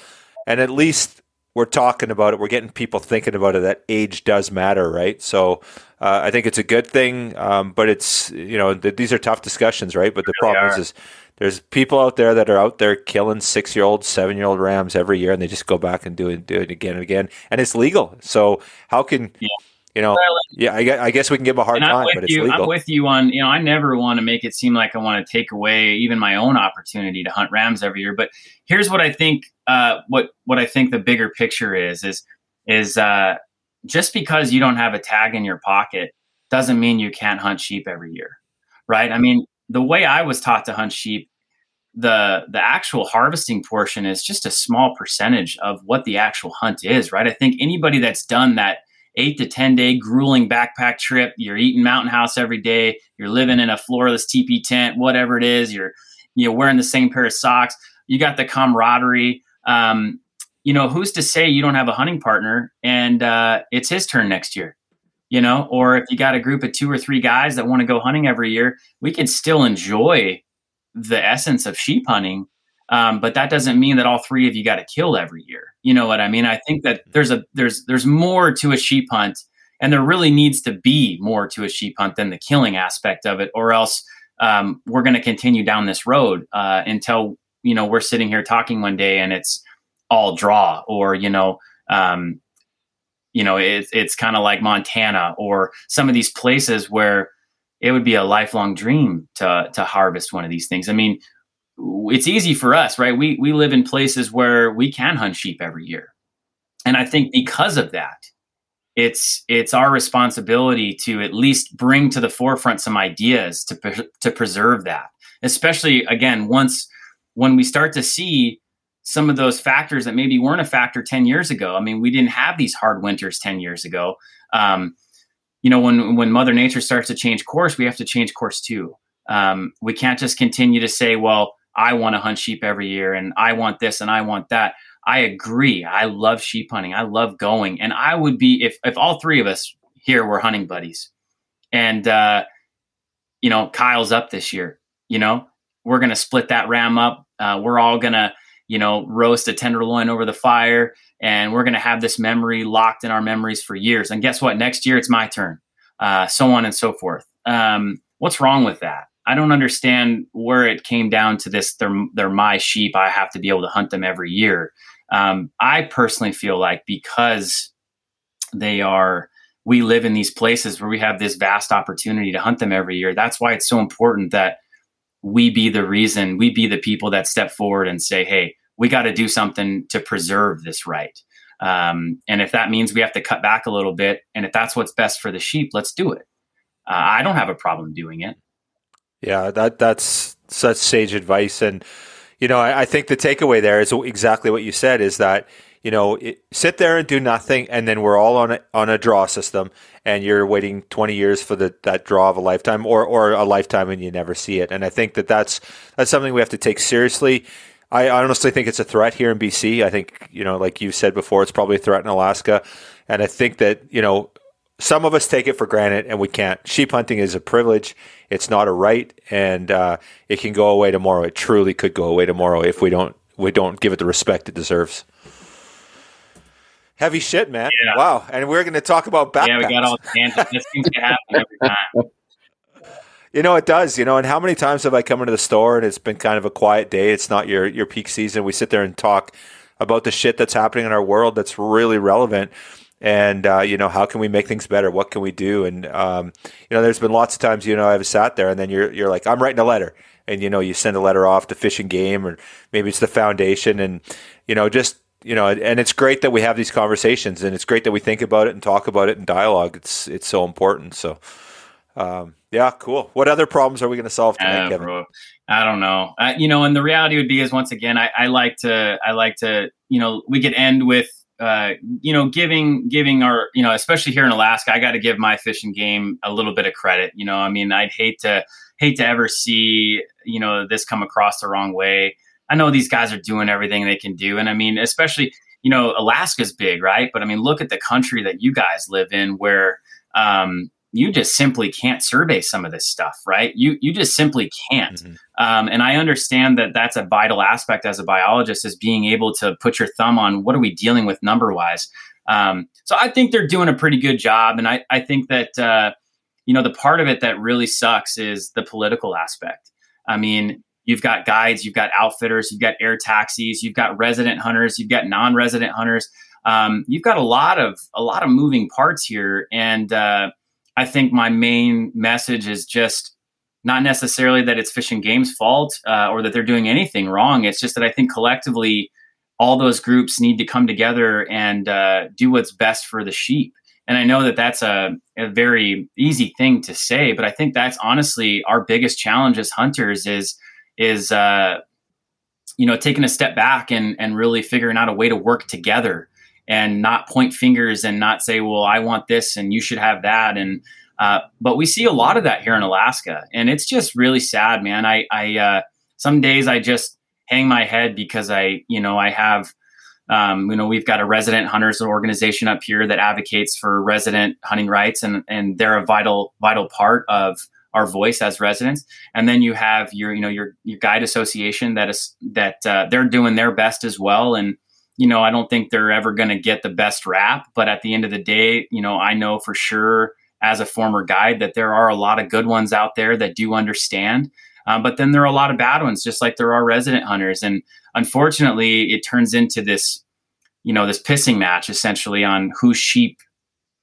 And at least we're talking about it. We're getting people thinking about it that age does matter, right? So uh, I think it's a good thing, um, but it's you know th- these are tough discussions, right? But the really problem is, is there's people out there that are out there killing six year old, seven year old rams every year, and they just go back and do it, do it again and again, and it's legal. So how can yeah. you know? Yeah, I, I, guess we can give them a hard time, but it's you, legal. I'm with you on you know I never want to make it seem like I want to take away even my own opportunity to hunt rams every year. But here's what I think uh, what what I think the bigger picture is is is uh, just because you don't have a tag in your pocket doesn't mean you can't hunt sheep every year, right? I mean, the way I was taught to hunt sheep, the the actual harvesting portion is just a small percentage of what the actual hunt is, right? I think anybody that's done that eight to ten day grueling backpack trip, you're eating mountain house every day, you're living in a floorless teepee tent, whatever it is, you're you know wearing the same pair of socks, you got the camaraderie um, you know, who's to say you don't have a hunting partner and uh, it's his turn next year? You know, or if you got a group of two or three guys that want to go hunting every year, we can still enjoy the essence of sheep hunting. Um, but that doesn't mean that all three of you got to kill every year. You know what I mean? I think that there's a there's there's more to a sheep hunt, and there really needs to be more to a sheep hunt than the killing aspect of it, or else um, we're going to continue down this road uh, until you know we're sitting here talking one day and it's all draw or you know um, you know it, it's kind of like montana or some of these places where it would be a lifelong dream to to harvest one of these things. I mean it's easy for us right? We we live in places where we can hunt sheep every year. And i think because of that it's it's our responsibility to at least bring to the forefront some ideas to to preserve that especially again once when we start to see some of those factors that maybe weren't a factor 10 years ago. I mean, we didn't have these hard winters 10 years ago. Um, you know, when when Mother Nature starts to change course, we have to change course too. Um, we can't just continue to say, "Well, I want to hunt sheep every year, and I want this and I want that." I agree. I love sheep hunting. I love going. And I would be if if all three of us here were hunting buddies and uh you know, Kyle's up this year, you know, we're going to split that ram up. Uh, we're all going to, you know, roast a tenderloin over the fire and we're going to have this memory locked in our memories for years. And guess what? Next year it's my turn, uh, so on and so forth. Um, what's wrong with that? I don't understand where it came down to this. They're, they're my sheep. I have to be able to hunt them every year. Um, I personally feel like because they are, we live in these places where we have this vast opportunity to hunt them every year. That's why it's so important that we be the reason, we be the people that step forward and say, hey, we got to do something to preserve this right. Um, and if that means we have to cut back a little bit, and if that's what's best for the sheep, let's do it. Uh, I don't have a problem doing it. Yeah, that that's such sage advice, and you know, I, I think the takeaway there is exactly what you said: is that you know, it, sit there and do nothing, and then we're all on a, on a draw system, and you're waiting 20 years for the, that draw of a lifetime, or or a lifetime, and you never see it. And I think that that's that's something we have to take seriously. I honestly think it's a threat here in BC. I think you know, like you said before, it's probably a threat in Alaska, and I think that you know. Some of us take it for granted, and we can't. Sheep hunting is a privilege; it's not a right, and uh, it can go away tomorrow. It truly could go away tomorrow if we don't we don't give it the respect it deserves. Heavy shit, man. Yeah. Wow. And we're going to talk about backpacks. Yeah, we got all the tangents. This seems to happen every time. You know, it does. You know, and how many times have I come into the store and it's been kind of a quiet day? It's not your your peak season. We sit there and talk about the shit that's happening in our world that's really relevant. And uh, you know, how can we make things better? What can we do? And um, you know, there's been lots of times you know I've sat there and then you're you're like, I'm writing a letter, and you know, you send a letter off to Fish and Game or maybe it's the foundation, and you know, just you know, and it's great that we have these conversations, and it's great that we think about it and talk about it in dialogue. It's it's so important. So, um, yeah, cool. What other problems are we going to solve tonight, uh, Kevin? Bro, I don't know. Uh, you know, and the reality would be is once again, I, I like to I like to you know we could end with uh, you know, giving giving our, you know, especially here in Alaska, I got to give my Fish and Game a little bit of credit. You know, I mean, I'd hate to hate to ever see you know this come across the wrong way. I know these guys are doing everything they can do. And I mean, especially, you know, Alaska's big, right? But I mean, look at the country that you guys live in where um, you just simply can't survey some of this stuff, right? You you just simply can't. Mm-hmm. Um, and I understand that that's a vital aspect as a biologist is being able to put your thumb on what are we dealing with number wise. Um, so I think they're doing a pretty good job, and I I think that uh, you know the part of it that really sucks is the political aspect. I mean, You've got guides, you've got outfitters, you've got air taxis, you've got resident hunters, you've got non-resident hunters. Um, you've got a lot of a lot of moving parts here, and uh, I think my main message is just not necessarily that it's Fish and Game's fault uh, or that they're doing anything wrong. It's just that I think collectively, all those groups need to come together and uh, do what's best for the sheep. And I know that that's a, a very easy thing to say, but I think that's honestly our biggest challenge as hunters is is uh, you know taking a step back and and really figuring out a way to work together and not point fingers and not say well i want this and you should have that. And uh, but we see a lot of that here in alaska and it's just really sad man. I i uh, some days i just hang my head because i you know i have um, you know we've got a resident hunters organization up here that advocates for resident hunting rights and and they're a vital vital part of our voice as residents. And then you have your you know your your guide association that is that uh, they're doing their best as well. And you know i don't think they're ever going to get the best rap but at the end of the day you know i know for sure as a former guide that there are a lot of good ones out there that do understand. Um, but then there are a lot of bad ones just like there are resident hunters. And unfortunately it turns into this you know this pissing match essentially on whose sheep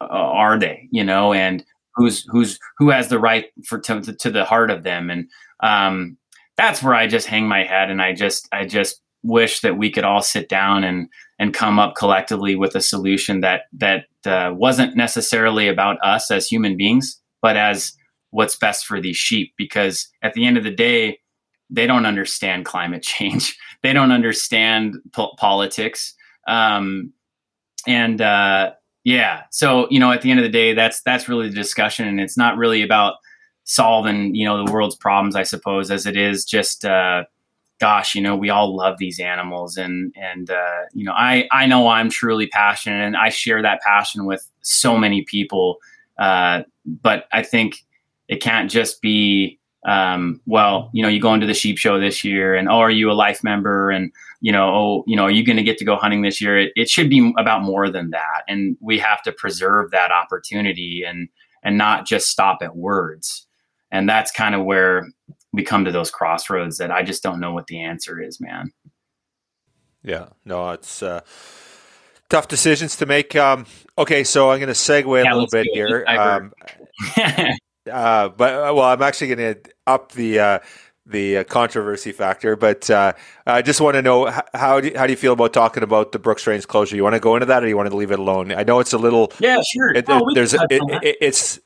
uh, are they you know? And who's who's who has the right for to, to the heart of them. And um, that's where i just hang my head and i just i just wish that we could all sit down and and come up collectively with a solution that that uh, wasn't necessarily about us as human beings but as what's best for these sheep. Because at the end of the day they don't understand climate change. They don't understand po- politics. Um, and uh, yeah. So, you know, at the end of the day, that's that's really the discussion and it's not really about solving, you know, the world's problems, I suppose, as it is just uh gosh, you know, we all love these animals, and and uh, you know, I I know I'm truly passionate, and I share that passion with so many people. Uh, but I think it can't just be um, well, you know, you go into the sheep show this year, and oh, are you a life member? And you know, oh, you know, are you going to get to go hunting this year? It, it should be about more than that, and we have to preserve that opportunity and and not just stop at words. And that's kind of where we come to those crossroads that I just don't know what the answer is, man. Yeah, no, it's uh, tough decisions to make. Um, okay, so I'm going to segue yeah, a little bit here. Um, uh, but uh, well, I'm actually going to up the uh, the uh, controversy factor, but uh, I just want to know how do you, how do you feel about talking about the Brooks Range closure? You want to go into that, or you want to leave it alone? I know it's a little yeah, sure. It, oh, there's it, it, it's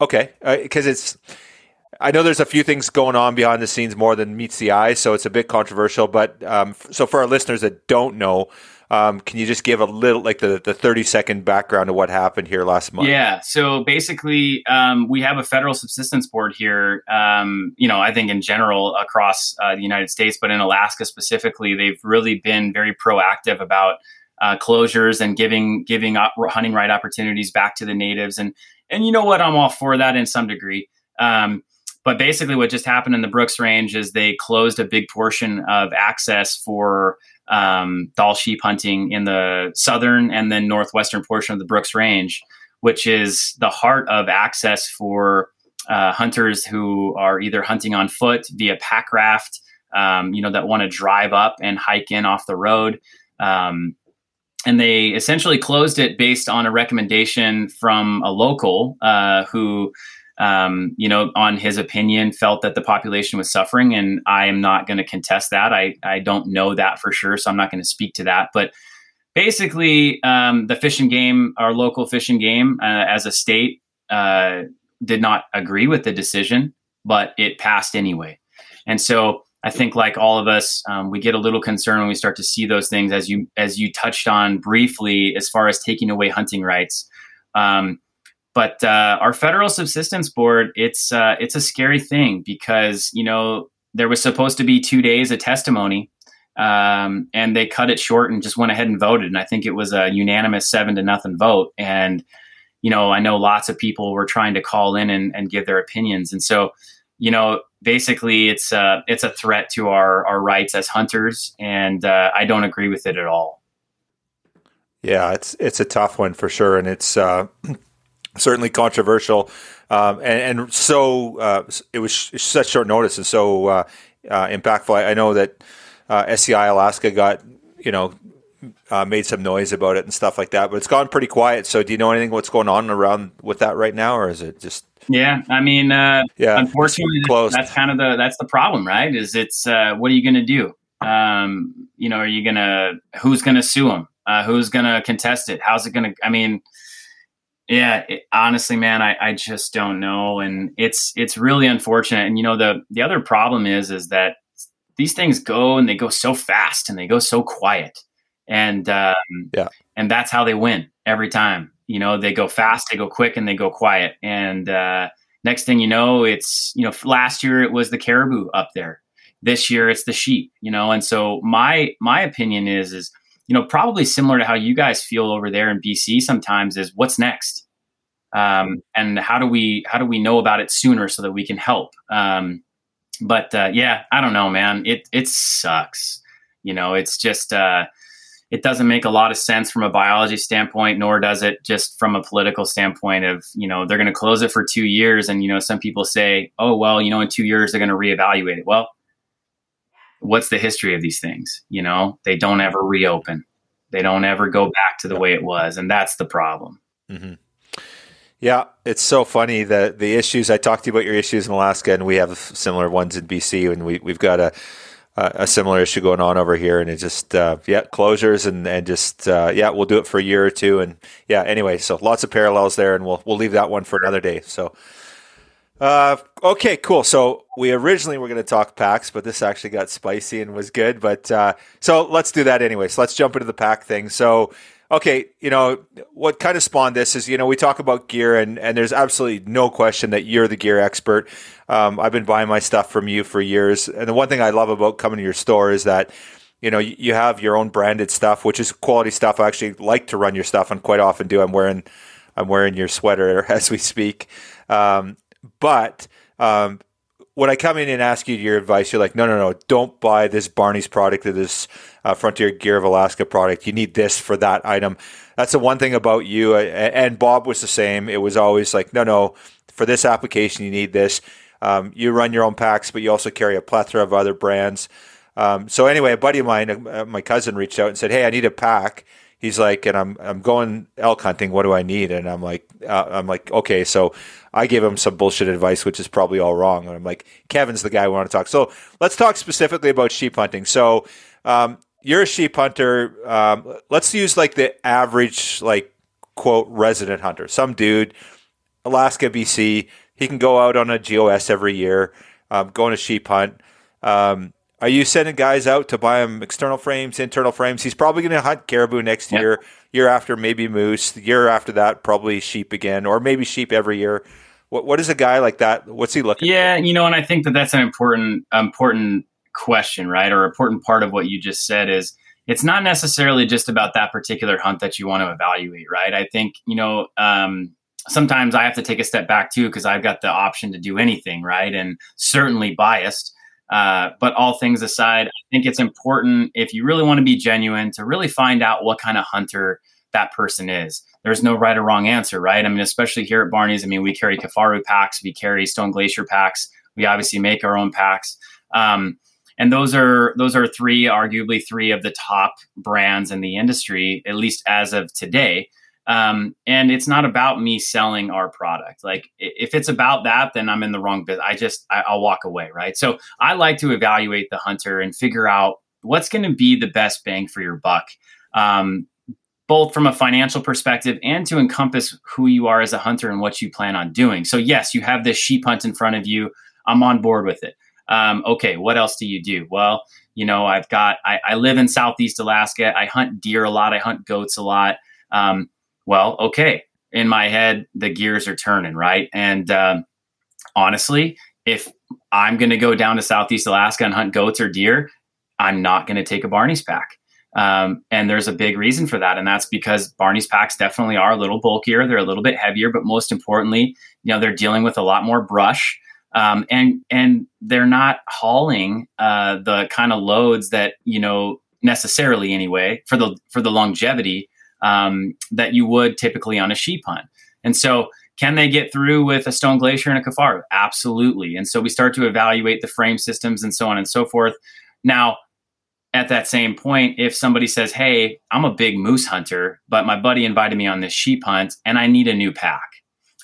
okay because it's I know there's a few things going on behind the scenes more than meets the eye, so it's a bit controversial. But um, so for our listeners that don't know, um, can you just give a little, like the, the 30 second background of what happened here last month? Yeah. So basically, um, we have a federal subsistence board here. Um, you know, I think in general across uh, the United States, but in Alaska specifically, they've really been very proactive about uh, closures and giving giving hunting right opportunities back to the natives. And and you know what, I'm all for that in some degree. Um, but basically, what just happened in the Brooks Range is they closed a big portion of access for um, sheep hunting in the southern and then northwestern portion of the Brooks Range, which is the heart of access for uh, hunters who are either hunting on foot via pack raft, um, you know, that want to drive up and hike in off the road. Um, and they essentially closed it based on a recommendation from a local uh, who um, you know, on his opinion, felt that the population was suffering, and I am not going to contest that. I I don't know that for sure, so I'm not going to speak to that. But basically, um, the Fish and Game, our local Fish and Game, uh, as a state, uh, did not agree with the decision, but it passed anyway. And so I think, like all of us, um, we get a little concerned when we start to see those things, as you as you touched on briefly, as far as taking away hunting rights. Um, but uh, our federal subsistence board, it's uh, it's a scary thing because you know there was supposed to be two days of testimony, um, and they cut it short and just went ahead and voted. And I think it was a unanimous seven to nothing vote. And you know, I know lots of people were trying to call in and, and give their opinions, and so you know, basically, it's uh, it's a threat to our our rights as hunters, and uh, I don't agree with it at all. Yeah, it's it's a tough one for sure, and it's uh, certainly controversial, um, and, and, so uh, it was such short notice and so uh, uh, impactful. I, I, know that uh, SCI Alaska got you know uh, made some noise about it and stuff like that, but it's gone pretty quiet. So, do you know anything what's going on around with that right now, or is it just? Yeah, I mean, uh, yeah, unfortunately, that's, that's kind of the that's the problem, right? Is it's what are you going to do? Um, you know, are you gonna who's gonna sue them? who's gonna contest it? How's it gonna? I mean yeah, it, honestly, man, I, I just don't know, and it's it's really unfortunate. And you know, the the other problem is is that these things go and they go so fast and they go so quiet, and um, yeah, and that's how they win every time. You know, they go fast, they go quick, and they go quiet. And uh, next thing you know, it's you know, last year it was the caribou up there. This year it's the sheep. You know, and so my my opinion is is you know, probably similar to how you guys feel over there in BC sometimes is what's next? Um, and how do we how do we know about it sooner so that we can help? Um, but uh, yeah, I don't know, man. It it sucks. You know, it's just uh, it doesn't make a lot of sense from a biology standpoint, nor does it just from a political standpoint. Of you know, they're going to close it for two years, and you know, some people say, oh well, you know, in two years they're going to reevaluate it. Well, what's the history of these things? You know, they don't ever reopen. They don't ever go back to the way it was, and that's the problem. Mm-hmm. Yeah, it's so funny that the issues I talked to you about your issues in Alaska, and we have similar ones in BC, and we we've got a a similar issue going on over here, and it just uh, yeah closures and and just uh, yeah we'll do it for a year or two, and yeah anyway, so lots of parallels there, and we'll we'll leave that one for another day. So Uh, okay, cool. So we originally were going to talk packs, but this actually got spicy and was good. But uh, so let's do that anyway. So let's jump into the pack thing. So, okay, you know what kind of spawned this is you know we talk about gear and and there's absolutely no question that you're the gear expert. Um, I've been buying my stuff from you for years, and the one thing I love about coming to your store is that you know you have your own branded stuff, which is quality stuff. I actually like to run your stuff, and quite often do. I'm wearing I'm wearing your sweater as we speak. Um, but um, when I come in and ask you your advice, you're like, no, no, no, don't buy this Barney's product or this uh, Frontier Gear of Alaska product. You need this for that item. That's the one thing about you. And Bob was the same. It was always like, no, no, for this application, you need this. Um, you run your own packs, but you also carry a plethora of other brands. Um, so anyway, a buddy of mine, uh, my cousin, reached out and said, "Hey, I need a pack." He's like, and I'm I'm going elk hunting. What do I need? And I'm like, uh, I'm like, okay. So I gave him some bullshit advice, which is probably all wrong. And I'm like, Kevin's the guy we want to talk. So let's talk specifically about sheep hunting. So um, you're a sheep hunter. Um, let's use like the average, like quote, resident hunter. Some dude, Alaska, BC. He can go out on a GOS every year, um, a sheep hunt. Um, are you sending guys out to buy him external frames, internal frames? He's probably going to hunt caribou next yep. year. Year after, maybe moose. The year after that, probably sheep again, or maybe sheep every year. What What is a guy like that? What's he looking? Yeah, for? you know, and I think that that's an important important question, right? Or important part of what you just said is it's not necessarily just about that particular hunt that you want to evaluate, right? I think you know. Um, sometimes I have to take a step back too because I've got the option to do anything, right? And certainly biased. Uh, but all things aside, I think it's important if you really want to be genuine to really find out what kind of hunter that person is. There's no right or wrong answer, right? I mean, especially here at Barney's, I mean, we carry Kifaru packs, we carry Stone Glacier packs, we obviously make our own packs. Um, and those are those are three, arguably three of the top brands in the industry, at least as of today. Um, and it's not about me selling our product. Like if it's about that, then I'm in the wrong business. I just I, will walk away, right? So I like to evaluate the hunter and figure out what's going to be the best bang for your buck, um, both from a financial perspective and to encompass who you are as a hunter and what you plan on doing. So yes, you have this sheep hunt in front of you. I'm on board with it. Um, okay, what else do you do? Well, you know, I've got I, I live in Southeast Alaska. I hunt deer a lot. I hunt goats a lot. Um, well, okay, in my head, the gears are turning, right? And um, honestly, if I'm going to go down to Southeast Alaska and hunt goats or deer, I'm not going to take a Barney's pack. Um, and there's a big reason for that. And that's because Barney's packs definitely are a little bulkier. They're a little bit heavier, but most importantly, you know, they're dealing with a lot more brush. Um, and and they're not hauling uh, the kind of loads that you know necessarily anyway for the for the longevity um, that you would typically on a sheep hunt. And so, can they get through with a Stone Glacier and a Kifaru? Absolutely. And so we start to evaluate the frame systems and so on and so forth. Now, at that same point, if somebody says, Hey, I'm a big moose hunter, but my buddy invited me on this sheep hunt and I need a new pack.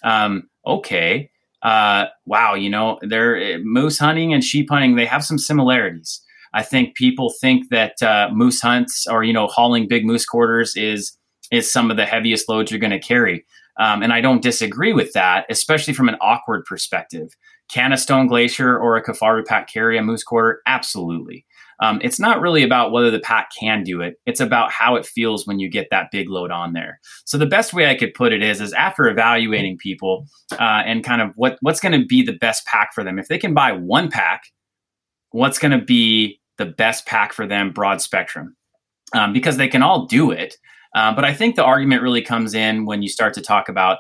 Um, okay. Uh, wow, you know, they're moose hunting and sheep hunting, they have some similarities. I think people think that uh, moose hunts or, you know, hauling big moose quarters is is some of the heaviest loads you're going to carry. Um, and I don't disagree with that, especially from an awkward perspective. Can a Stone Glacier or a Kifaru pack carry a moose quarter? Absolutely. Um, it's not really about whether the pack can do it. It's about how it feels when you get that big load on there. So the best way I could put it is, is after evaluating people uh, and kind of what what's going to be the best pack for them. If they can buy one pack, what's going to be the best pack for them, broad spectrum? Um, because they can all do it. Uh, but I think the argument really comes in when you start to talk about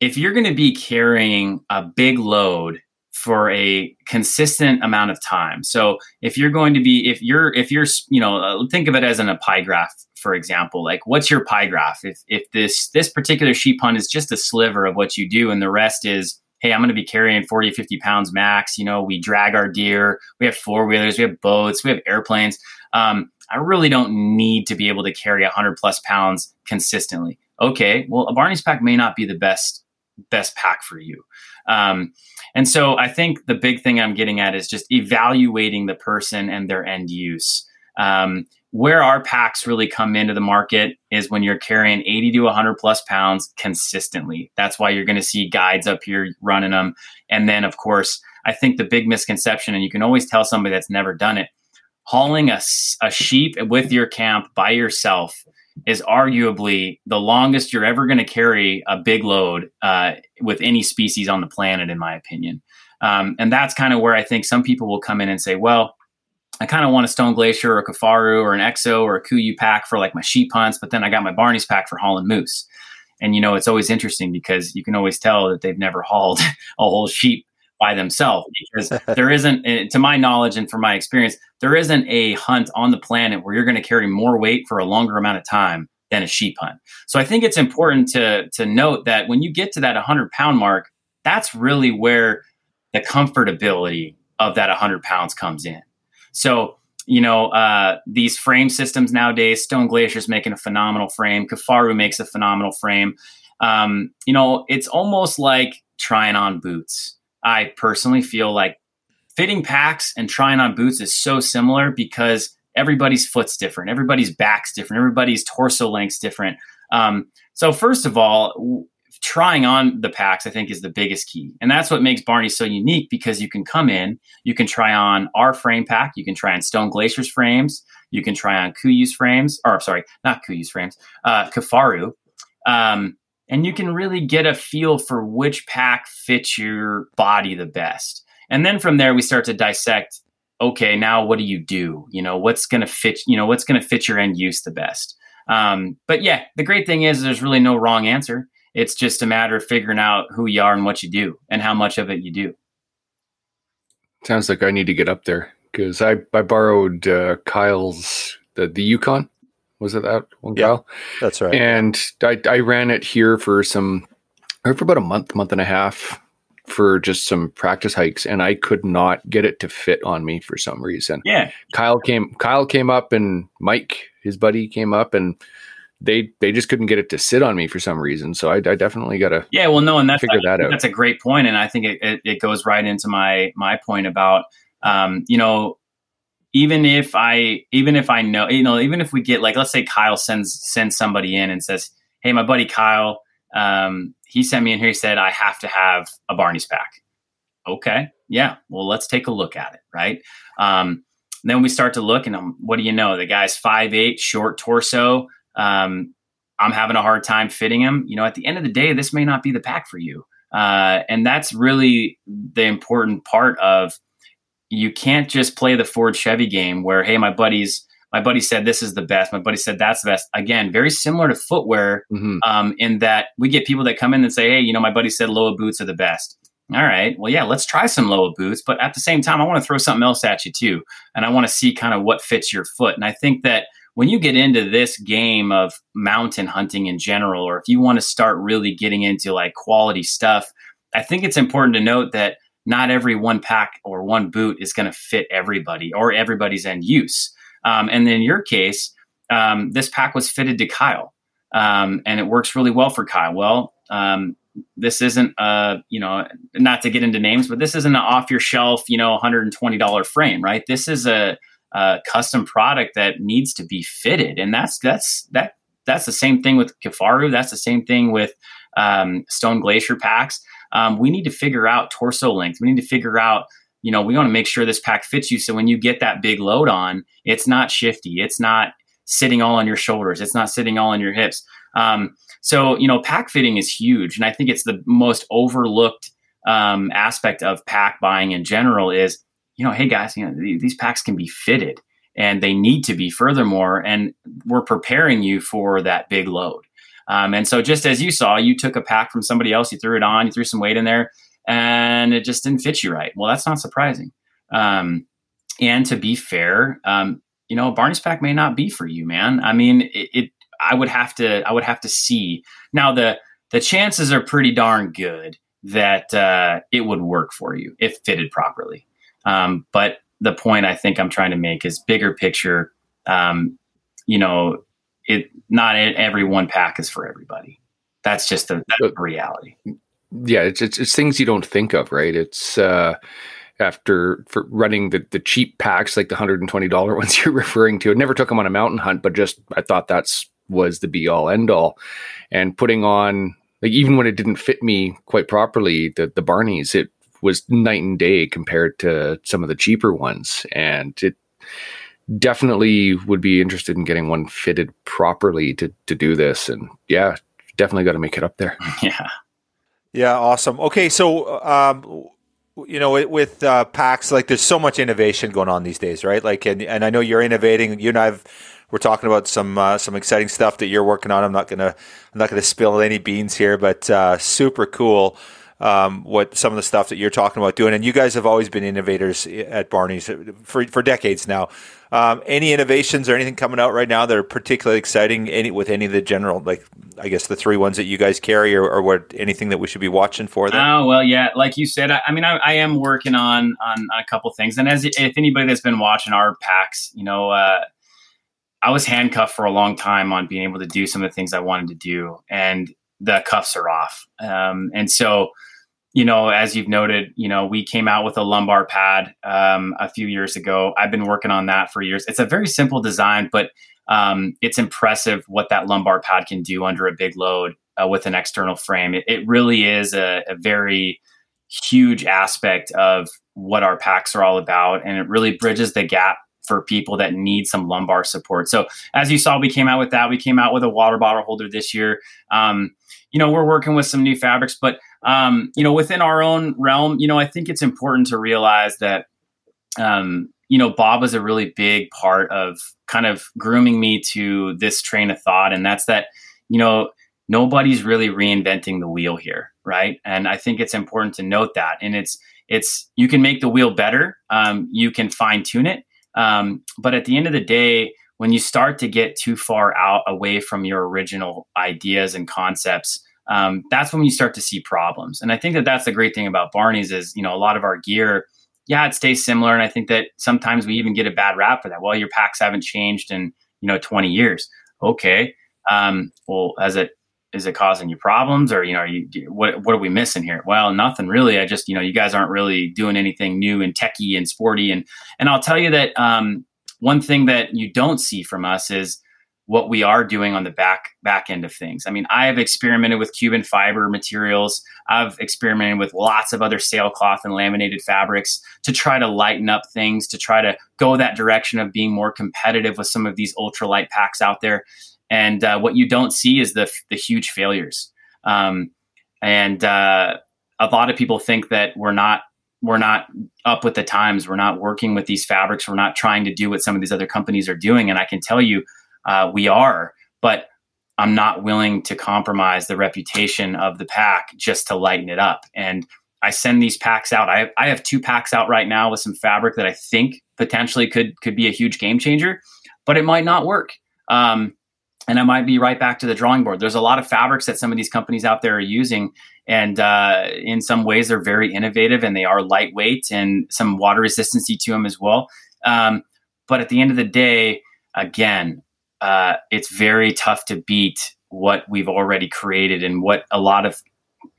if you're going to be carrying a big load for a consistent amount of time. So if you're going to be, if you're, if you're, you know, uh, think of it as in a pie graph, for example. Like, what's your pie graph? If if this this particular sheep hunt is just a sliver of what you do, and the rest is hey, I'm going to be carrying 40, 50 pounds max. You know, we drag our deer, we have four wheelers, we have boats, we have airplanes. Um, I really don't need to be able to carry 100 plus pounds consistently. Okay, well, a Barney's pack may not be the best best pack for you. Um, and so I think the big thing I'm getting at is just evaluating the person and their end use. Um, where our packs really come into the market is when you're carrying 80 to 100 plus pounds consistently. That's why you're going to see guides up here running them. And then, of course, I think the big misconception, and you can always tell somebody that's never done it, hauling a, a sheep with your camp by yourself is arguably the longest you're ever going to carry a big load uh, with any species on the planet, in my opinion. Um, and that's kind of where I think some people will come in and say, well, I kind of want a Stone Glacier or a Kifaru or an Exo or a Kuiu pack for like my sheep hunts, but then I got my Barney's pack for hauling moose. And you know, it's always interesting because you can always tell that they've never hauled a whole sheep by themselves because there isn't, eh, to my knowledge and from my experience, there isn't a hunt on the planet where you're going to carry more weight for a longer amount of time than a sheep hunt. So I think it's important to to note that when you get to that 100 pound mark, that's really where the comfortability of that 100 pounds comes in. So you know uh, these frame systems nowadays, Stone Glacier's making a phenomenal frame. Kifaru makes a phenomenal frame. Um, you know, it's almost like trying on boots. I personally feel like fitting packs and trying on boots is so similar because everybody's foot's different, everybody's back's different, everybody's torso length's different. Um, so first of all, trying on the packs, I think, is the biggest key, and that's what makes Barney so unique because you can come in, you can try on our frame pack, you can try on Stone Glacier's frames, you can try on Kuiu's frames, or sorry, not Kuiu's frames, uh, Kifaru. Um, and you can really get a feel for which pack fits your body the best. And then from there, we start to dissect. Okay, now what do you do? You know, what's going to fit? You know, what's going to fit your end use the best? Um, but yeah, the great thing is there's really no wrong answer. It's just a matter of figuring out who you are and what you do and how much of it you do. Sounds like I need to get up there because I I borrowed uh, Kyle's the the Yukon was it that one, yeah, Kyle? That's right. And I, I ran it here for some, for about a month, month and a half for just some practice hikes and I could not get it to fit on me for some reason. Yeah. Kyle came Kyle came up and Mike, his buddy came up and they they just couldn't get it to sit on me for some reason. So I, I definitely got to yeah. Well, no, and that's figure that out. That's a great point, and I think it, it, it goes right into my my point about um, you know even if I even if I know, you know, even if we get like let's say Kyle sends sends somebody in and says, Hey, my buddy Kyle, um, he sent me in here, he said, I have to have a Barney's pack. Okay. Yeah. Well, let's take a look at it. Right. Um, then we start to look and um, what do you know? The guy's five eight, short torso. Um, I'm having a hard time fitting him. You know, at the end of the day, this may not be the pack for you. Uh, and that's really the important part of you can't just play the Ford Chevy game where, hey, my buddies, my buddy said this is the best. My buddy said that's the best. Again, very similar to footwear mm-hmm. um, in that we get people that come in and say, hey, you know, my buddy said Lowa boots are the best. All right, well, yeah, let's try some Lowa boots. But at the same time, I want to throw something else at you too. And I want to see kind of what fits your foot. And I think that when you get into this game of mountain hunting in general, or if you want to start really getting into like quality stuff, I think it's important to note that not every one pack or one boot is going to fit everybody or everybody's end use. Um, and in your case, um, this pack was fitted to Kyle, um, and it works really well for Kyle. Well, um, this isn't a you know not to get into names, but this isn't an off your shelf you know $120 frame, right? This is a, a custom product that needs to be fitted, and that's that's that that's the same thing with Kifaru. That's the same thing with um, Stone Glacier packs um, we need to figure out torso length. We need to figure out, you know, we want to make sure this pack fits you. So when you get that big load on, it's not shifty. It's not sitting all on your shoulders. It's not sitting all on your hips. Um, so, you know, pack fitting is huge. And I think it's the most overlooked um, aspect of pack buying in general is, you know, hey guys, you know, these packs can be fitted and they need to be furthermore. And we're preparing you for that big load. Um, and so, just as you saw, you took a pack from somebody else, you threw it on, you threw some weight in there, and it just didn't fit you right. Well, that's not surprising. Um, and to be fair, um, you know, Barney's pack may not be for you, man. I mean, it, it, I would have to. I would have to see. Now the the chances are pretty darn good that uh, it would work for you if fitted properly. Um, but the point I think I'm trying to make is bigger picture. Um, you know, it not every one pack is for everybody. That's just the, that's the reality. Yeah, it's, it's, it's things you don't think of, right? It's uh, after for running the, the cheap packs like the $120 ones you're referring to. I never took them on a mountain hunt, but just I thought that's was the be all end all. And putting on like even when it didn't fit me quite properly, the the Barneys, it was night and day compared to some of the cheaper ones. And it definitely would be interested in getting one fitted properly to to do this. And yeah, definitely got to make it up there. Yeah. Yeah, awesome. Okay, so um, you know, with, with uh, packs, like there's so much innovation going on these days, right? Like, and, and I know you're innovating. You and I've we're talking about some uh, some exciting stuff that you're working on. I'm not gonna I'm not gonna spill any beans here, but uh, super cool. Um, what some of the stuff that you're talking about doing, and you guys have always been innovators at Barney's for for decades now. Um, any innovations or anything coming out right now that are particularly exciting? Any with any of the general, like I guess the three ones that you guys carry, or, or what anything that we should be watching for? There? Oh well, yeah, like you said, I, I mean, I, I, am working on, on a couple things, and as if anybody that's been watching our packs, you know, uh, I was handcuffed for a long time on being able to do some of the things I wanted to do, and the cuffs are off, um, and so you know, as you've noted, you know, we came out with a lumbar pad um, a few years ago. I've been working on that for years. It's a very simple design, but um, it's impressive what that lumbar pad can do under a big load uh, with an external frame. It, it really is a, a, very huge aspect of what our packs are all about, and it really bridges the gap for people that need some lumbar support. So, as you saw, we came out with that. We came out with a water bottle holder this year. Um, you know, we're working with some new fabrics, but um, you know, within our own realm, you know, I think it's important to realize that, um, you know, Bob was a really big part of kind of grooming me to this train of thought. And that's that, you know, nobody's really reinventing the wheel here. Right. And I think it's important to note that. And it's, it's, you can make the wheel better. Um, you can fine tune it. Um, but at the end of the day, when you start to get too far out away from your original ideas and concepts, um, that's when you start to see problems. And I think that that's the great thing about Barney's is, you know, a lot of our gear, yeah, it stays similar. And I think that sometimes we even get a bad rap for that. Well, your packs haven't changed in, you know, 20 years. Okay. Um, well, as it, is it causing you problems or, you know, you, what, what are we missing here? Well, nothing really. I just, you know, you guys aren't really doing anything new and techy and sporty. And, and I'll tell you that, um, one thing that you don't see from us is, what we are doing on the back back end of things. I mean, I have experimented with Cuben fiber materials. I've experimented with lots of other sailcloth and laminated fabrics to try to lighten up things, to try to go that direction of being more competitive with some of these ultralight packs out there. And uh, what you don't see is the the huge failures. Um, and uh, a lot of people think that we're not we're not up with the times. We're not working with these fabrics. We're not trying to do what some of these other companies are doing. And I can tell you uh, we are, but I'm not willing to compromise the reputation of the pack just to lighten it up. And I send these packs out. I I have two packs out right now with some fabric that I think potentially could could be a huge game changer, but it might not work. Um, and I might be right back to the drawing board. There's a lot of fabrics that some of these companies out there are using, and uh, in some ways they're very innovative and they are lightweight and some water resistancy to them as well. Um, but at the end of the day, again, uh, it's very tough to beat what we've already created and what a lot of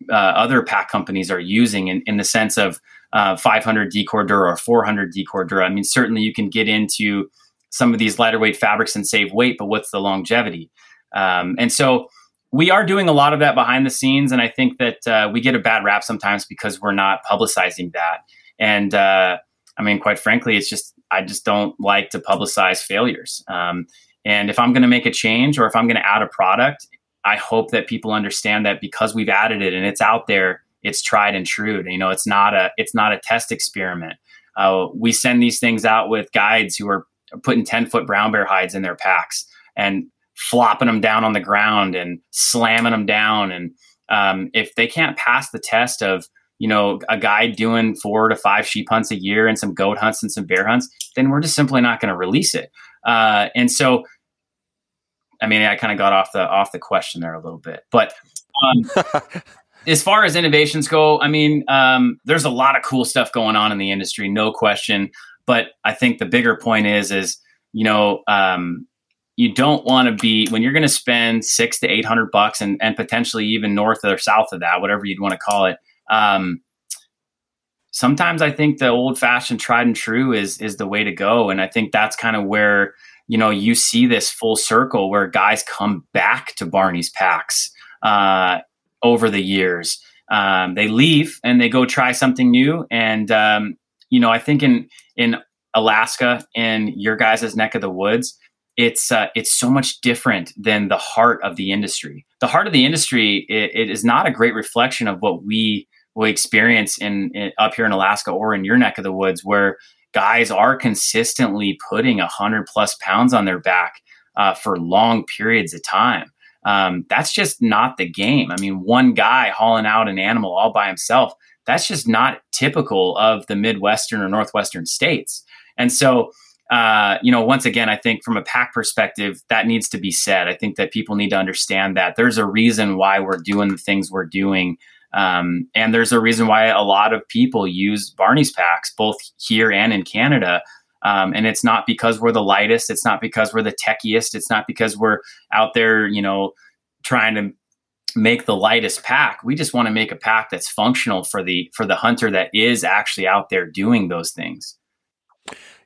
uh, other pack companies are using in, in the sense of uh, 500 D Cordura or 400 D Cordura. I mean, certainly you can get into some of these lighter weight fabrics and save weight, but what's the longevity? Um, and so we are doing a lot of that behind the scenes, and I think that uh, we get a bad rap sometimes because we're not publicizing that. And uh, I mean, quite frankly, it's just I just don't like to publicize failures. Um, and if I'm going to make a change or if I'm going to add a product, I hope that people understand that because we've added it and it's out there, it's tried and true. You know, it's not a it's not a test experiment. Uh, we send these things out with guides who are putting 10 foot brown bear hides in their packs and flopping them down on the ground and slamming them down. And um, if they can't pass the test of you know a guy doing four to five sheep hunts a year and some goat hunts and some bear hunts, then we're just simply not going to release it. Uh, and so I mean, I kind of got off the off the question there a little bit, but um, as far as innovations go, I mean, um, there's a lot of cool stuff going on in the industry, no question. But I think the bigger point is, is you know, um, you don't want to be when you're going to spend six to eight hundred bucks, and and potentially even north or south of that, whatever you'd want to call it. Um, sometimes I think the old fashioned tried and true is is the way to go. And I think that's kind of where, you know, you see this full circle where guys come back to Barney's packs uh, over the years. Um, they leave and they go try something new. And um, you know, I think in in Alaska in your guys' neck of the woods, it's uh, it's so much different than the heart of the industry. The heart of the industry it, it is not a great reflection of what we we experience in, in, up here in Alaska or in your neck of the woods, where guys are consistently putting hundred plus pounds on their back uh, for long periods of time. Um, that's just not the game. I mean, one guy hauling out an animal all by himself. That's just not typical of the Midwestern or Northwestern states. And so, uh, you know, once again, I think from a pack perspective, that needs to be said. I think that people need to understand that there's a reason why we're doing the things we're doing. Um, and there's a reason why a lot of people use Barney's packs, both here and in Canada. Um, and it's not because we're the lightest. It's not because we're the techiest. It's not because we're out there, you know, trying to make the lightest pack. We just want to make a pack that's functional for the for the hunter that is actually out there doing those things.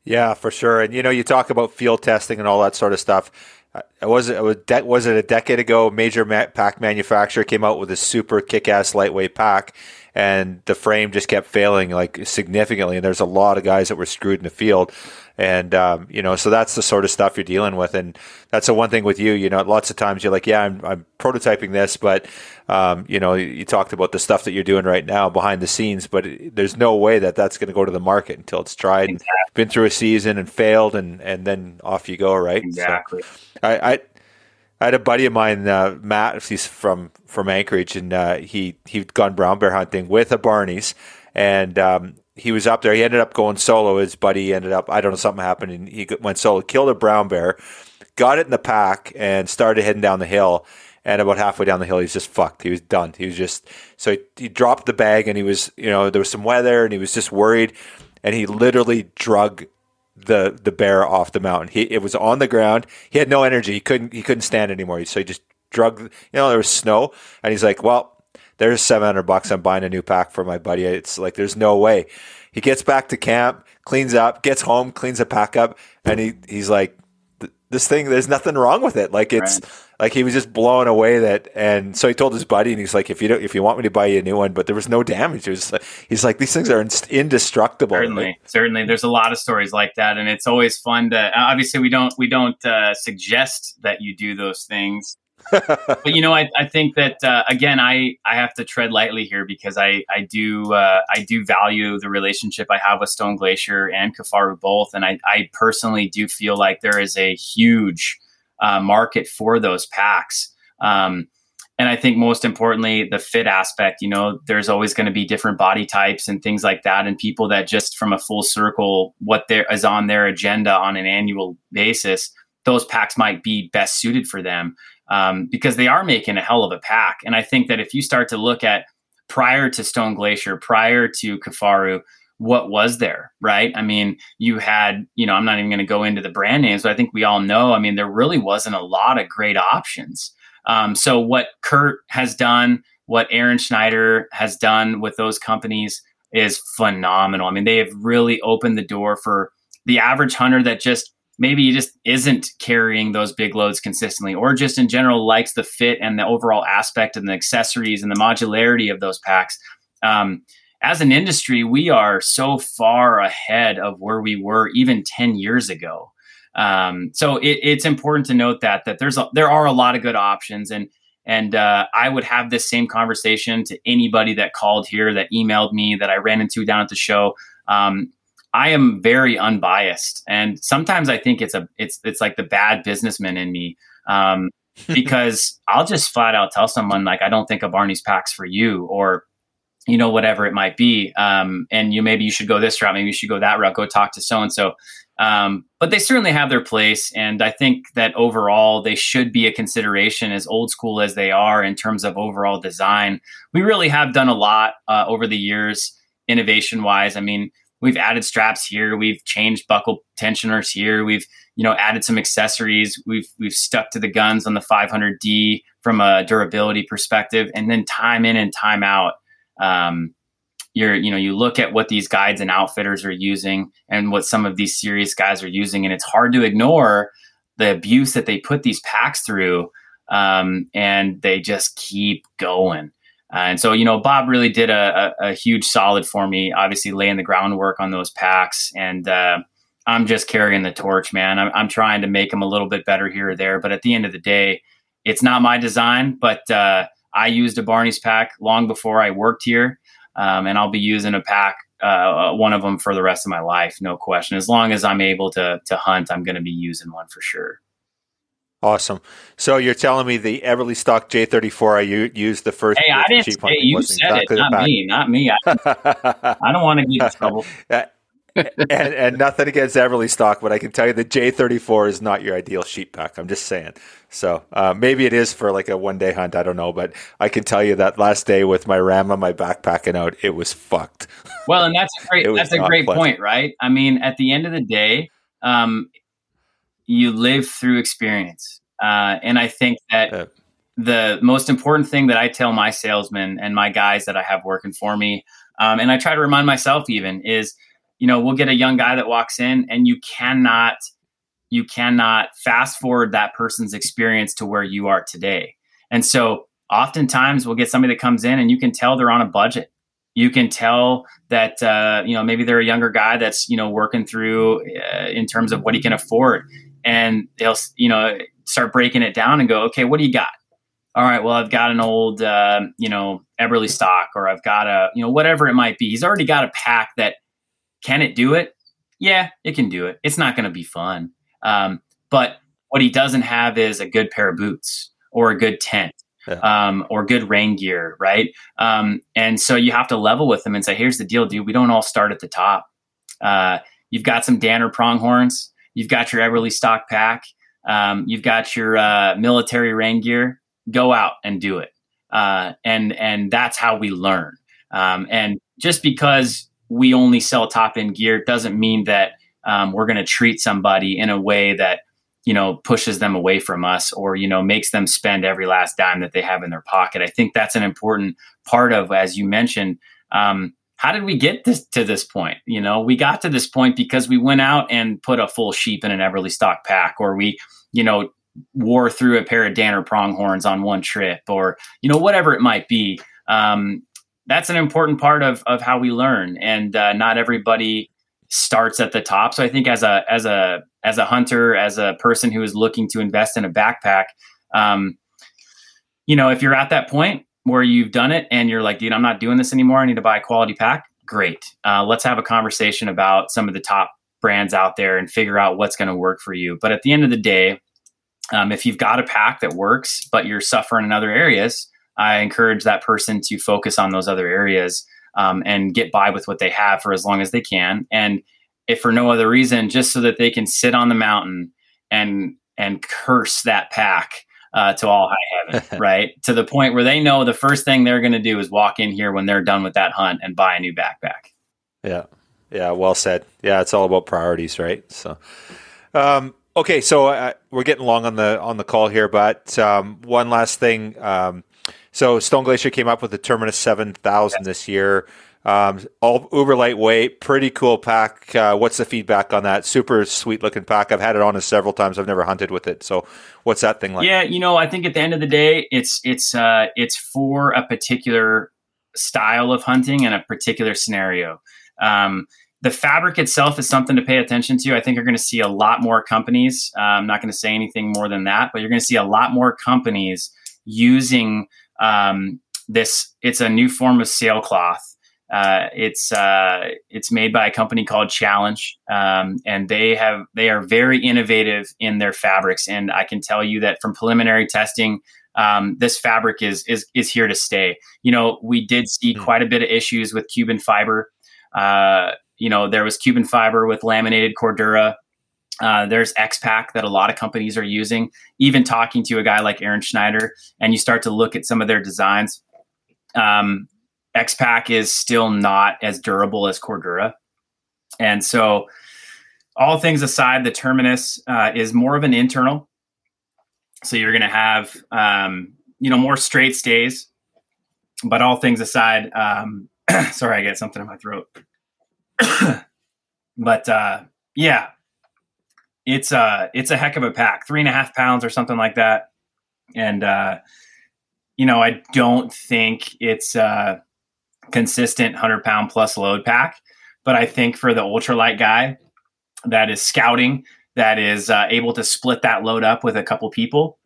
Yeah, for sure. And you know, you talk about field testing and all that sort of stuff. Uh, was it was, de- was it a decade ago? Major ma- pack manufacturer came out with a super kick-ass lightweight pack, and the frame just kept failing like significantly. And there's a lot of guys that were screwed in the field. And, um, you know, so that's the sort of stuff you're dealing with. And that's the one thing with you, you know, lots of times you're like, yeah, I'm, I'm prototyping this, but, um, you know, you talked about the stuff that you're doing right now behind the scenes, but there's no way that that's going to go to the market until it's tried, exactly. been through a season and failed, and, and then off you go, right? Exactly. So I, I I had a buddy of mine, uh, Matt. He's from from Anchorage, and uh, he he'd gone brown bear hunting with a Barney's, and um, he was up there. He ended up going solo. His buddy ended up I don't know something happened, and he went solo, killed a brown bear, got it in the pack, and started heading down the hill. And about halfway down the hill, he's just fucked. He was done. He was just so he, he dropped the bag, and he was you know there was some weather, and he was just worried, and he literally drug the the bear off the mountain. He it was on the ground. He had no energy. He couldn't he couldn't stand anymore. So he just drug. You know there was snow, and he's like, well. There's 700 bucks. I'm buying a new pack for my buddy. It's like, there's no way. He gets back to camp, cleans up, gets home, cleans the pack up, and he, he's like, this thing, there's nothing wrong with it. Like it's right. Like he was just blown away that, and so he told his buddy, and he's like, if you don't, if you want me to buy you a new one, but there was no damage. It was, he's like, these things are indestructible. Certainly, like, certainly, there's a lot of stories like that, and it's always fun to. Obviously, we don't we don't uh, suggest that you do those things. but you know, I, I think that uh, again, I, I have to tread lightly here because I I do uh, I do value the relationship I have with Stone Glacier and Kifaru both, and I I personally do feel like there is a huge uh, market for those packs. Um, and I think most importantly, the fit aspect. You know, there's always going to be different body types and things like that, and people that just from a full circle, what there is on their agenda on an annual basis, those packs might be best suited for them um, because they are making a hell of a pack. And I think that if you start to look at prior to Stone Glacier, prior to Kifaru, what was there, right? I mean, you had, you know, I'm not even going to go into the brand names, but I think we all know, I mean, there really wasn't a lot of great options. Um, so what Kurt has done, what Aaron Schneider has done with those companies is phenomenal. I mean, they have really opened the door for the average hunter that just maybe just isn't carrying those big loads consistently or just in general likes the fit and the overall aspect and the accessories and the modularity of those packs um, as an industry we are so far ahead of where we were even 10 years ago um, so it, it's important to note that that there's a, there are a lot of good options and and uh, I would have this same conversation to anybody that called here, that emailed me, that I ran into down at the show. Um, I am very unbiased, and sometimes I think it's a it's it's like the bad businessman in me. Um, because I'll just flat out tell someone like I don't think a Barney's pack's for you, or you know whatever it might be. Um, and you maybe you should go this route, maybe you should go that route. Go talk to so and so. But they certainly have their place, and I think that overall they should be a consideration. As old school as they are in terms of overall design, we really have done a lot uh, over the years, innovation wise. I mean we've added straps here we've changed buckle tensioners here we've you know added some accessories we've we've stuck to the guns on the 500d from a durability perspective and then time in and time out um, you're you know you look at what these guides and outfitters are using and what some of these serious guys are using and it's hard to ignore the abuse that they put these packs through um, and they just keep going. Uh, and so you know bob really did a, a, a, huge solid for me obviously laying the groundwork on those packs and uh, i'm just carrying the torch man. I'm, I'm, trying to make them a little bit better here or there but at the end of the day it's not my design but uh, i used a barney's pack long before i worked here um, and I'll be using a pack, uh, one of them for the rest of my life, no question. As long as I'm able to to hunt, I'm going to be using one for sure. Awesome. So you're telling me the Eberlestock J34 I u- used the first. Hey, I didn't say you said it, not me, not me. I, I don't want to get in trouble. and, and nothing against Eberlestock, but I can tell you the J34 is not your ideal sheep pack. I'm just saying. So uh, maybe it is for like a one day hunt. I don't know, but I can tell you that last day with my ram on my backpacking out, it was fucked. Well, and that's a great that's a great pleasant. point, right? I mean, at the end of the day, um, you live through experience, uh, and I think that. Uh, the most important thing that I tell my salesmen and my guys that I have working for me, um, and I try to remind myself even, is you know, we'll get a young guy that walks in and you cannot you cannot fast forward that person's experience to where you are today. And so oftentimes we'll get somebody that comes in and you can tell they're on a budget. You can tell that uh, you know maybe they're a younger guy that's you know working through uh, in terms of what he can afford, and they'll you know start breaking it down and go, okay, what do you got? All right, well I've got an old uh, you know Eberlestock, or I've got a you know whatever it might be. He's already got a pack that can it do it? Yeah, it can do it. It's not going to be fun. Um, but what he doesn't have is a good pair of boots or a good tent yeah. um, or good rain gear, right? Um, and so you have to level with them and say, here's the deal, dude. We don't all start at the top. Uh, you've got some Danner pronghorns. You've got your Eberlestock pack. Um, you've got your uh, military rain gear. Go out and do it. Uh, and and that's how we learn. Um, and just because we only sell top end gear doesn't mean that um, we're going to treat somebody in a way that you know pushes them away from us or you know makes them spend every last dime that they have in their pocket. I think that's an important part of as you mentioned um, how did we get this to this point? You know we got to this point because we went out and put a full sheep in an Eberlestock pack or we you know wore through a pair of danner pronghorns on one trip or you know whatever it might be. Um, that's an important part of of how we learn. And uh, not everybody starts at the top. So i think as a as a as a hunter as a person who is looking to invest in a backpack um, you know if you're at that point where you've done it and you're like dude i'm not doing this anymore. I need to buy a quality pack. Great. Uh, let's have a conversation about some of the top brands out there and figure out what's going to work for you. But at the end of the day um, if you've got a pack that works but you're suffering in other areas I encourage that person to focus on those other areas um, and get by with what they have for as long as they can. And if for no other reason, just so that they can sit on the mountain and and curse that pack uh, to all high heaven, right? To the point where they know the first thing they're going to do is walk in here when they're done with that hunt and buy a new backpack. Yeah, yeah, well said. Yeah, it's all about priorities, right? So, um, okay, so uh, we're getting long on the on the call here, but um, one last thing. Um, so Stone Glacier came up with the Terminus 7000 this year. Um, all uber lightweight, pretty cool pack. Uh, what's the feedback on that? Super sweet looking pack. I've had it on several times. I've never hunted with it. So, what's that thing like? Yeah, you know, I think at the end of the day, it's it's uh, it's for a particular style of hunting and a particular scenario. Um, the fabric itself is something to pay attention to. I think you're going to see a lot more companies. Uh, I'm not going to say anything more than that, but you're going to see a lot more companies using um, this it's a new form of sailcloth. Uh, it's uh, it's made by a company called Challenge, um, and they have they are very innovative in their fabrics. And I can tell you that from preliminary testing, um, this fabric is is is here to stay. You know, we did see mm. quite a bit of issues with Cuben fiber. Uh, you know, there was Cuben fiber with laminated Cordura uh, there's X-Pac that a lot of companies are using. Even talking to a guy like Aaron Schneider, and you start to look at some of their designs, um, X-Pac is still not as durable as Cordura. And so, all things aside, the Terminus uh, is more of an internal. So you're going to have, um, you know, more straight stays. But all things aside, um, Sorry, I get something in my throat. but uh, yeah, it's uh it's a heck of a pack, three and a half pounds or something like that. And uh, you know, I don't think it's a consistent hundred pound plus load pack, but I think for the ultralight guy that is scouting, that is uh, able to split that load up with a couple people.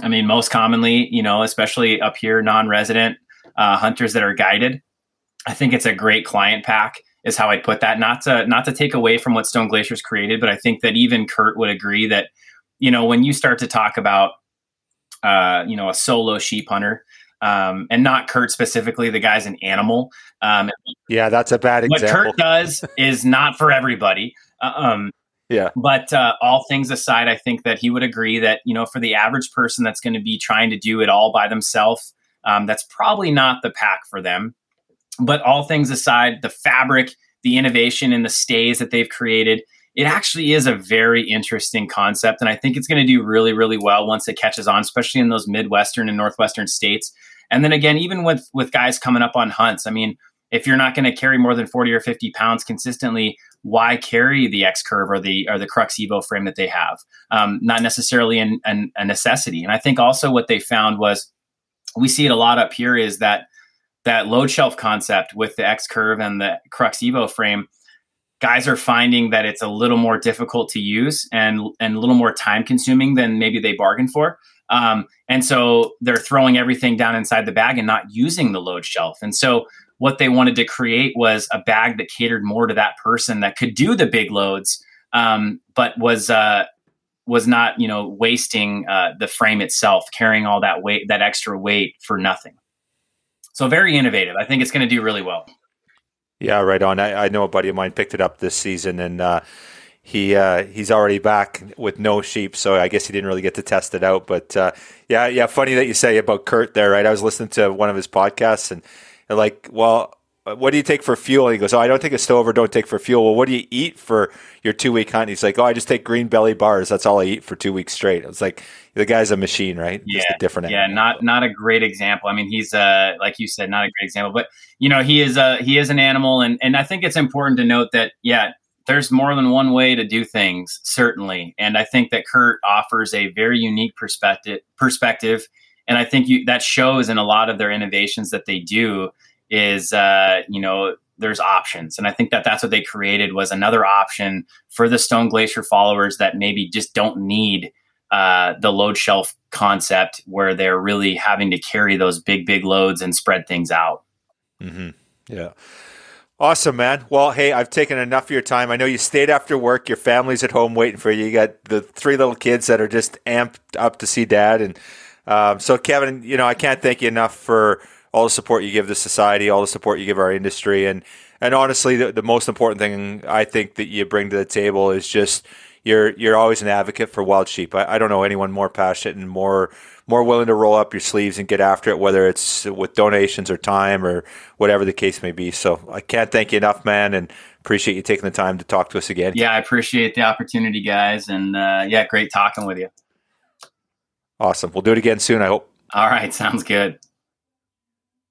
I mean, most commonly, you know, especially up here, non-resident uh, hunters that are guided. I think it's a great client pack is how I'd put that. Not to not to take away from what Stone Glacier's created, but I think that even Kurt would agree that you know when you start to talk about uh, you know a solo sheep hunter. Um, and not Kurt specifically. The guy's an animal. Um, yeah, that's a bad example. What Kurt does is not for everybody. Uh, um, yeah. But uh, all things aside, I think that he would agree that you know for the average person that's going to be trying to do it all by themselves, um, that's probably not the pack for them. But all things aside, the fabric, the innovation, and the stays that they've created, it actually is a very interesting concept. And I think it's going to do really, really well once it catches on, especially in those Midwestern and Northwestern states. And then again, even with with guys coming up on hunts, I mean, if you're not going to carry more than 40 or 50 pounds consistently, why carry the X curve or the or the Krux Evo frame that they have? Um, not necessarily an, an, a necessity. And I think also what they found was we see it a lot up here is that that load shelf concept with the X curve and the Krux Evo frame, guys are finding that it's a little more difficult to use and and a little more time consuming than maybe they bargained for. Um, and so they're throwing everything down inside the bag and not using the load shelf. And so what they wanted to create was a bag that catered more to that person that could do the big loads, um, but was uh, was not you know wasting uh, the frame itself, carrying all that weight, that extra weight for nothing. So very innovative. I think it's going to do really well. Yeah, right on. I, I, know a buddy of mine picked it up this season, and uh, he uh, he's already back with no sheep, so I guess he didn't really get to test it out. But uh, yeah, yeah, funny that you say about Kurt there, right? I was listening to one of his podcasts, and like, well, what do you take for fuel? And he goes, oh, I don't take a stove or don't take for fuel. Well, what do you eat for your two week hunt? He's like, oh, I just take Greenbelly bars. That's all I eat for two weeks straight. I was like, the guy's a machine, right? Yeah, different. Yeah, animal. not not a great example. I mean, he's uh like you said, not a great example, but you know, he is a he is an animal, and and I think it's important to note that yeah, there's more than one way to do things, certainly, and I think that Kurt offers a very unique perspective perspective, and I think you that shows in a lot of their innovations that they do is uh, you know there's options. And i think that that's what they created was another option for the stone glacier followers that maybe just don't need uh, the load shelf concept where they're really having to carry those big big loads and spread things out. Mm-hmm. yeah. Awesome man. Well hey i've taken enough of your time. I know you stayed after work. Your family's at home waiting for you. You got the three little kids that are just amped up to see dad. And um, so kevin you know i can't thank you enough for all the support you give the society, all the support you give our industry, and and honestly, the, the most important thing I think that you bring to the table is just you're you're always an advocate for wild sheep. I, I don't know anyone more passionate and more more willing to roll up your sleeves and get after it, whether it's with donations or time or whatever the case may be. So I can't thank you enough, man, and appreciate you taking the time to talk to us again. Yeah, I appreciate the opportunity, guys, and uh, yeah, great talking with you. Awesome. We'll do it again soon. I hope. All right, sounds good.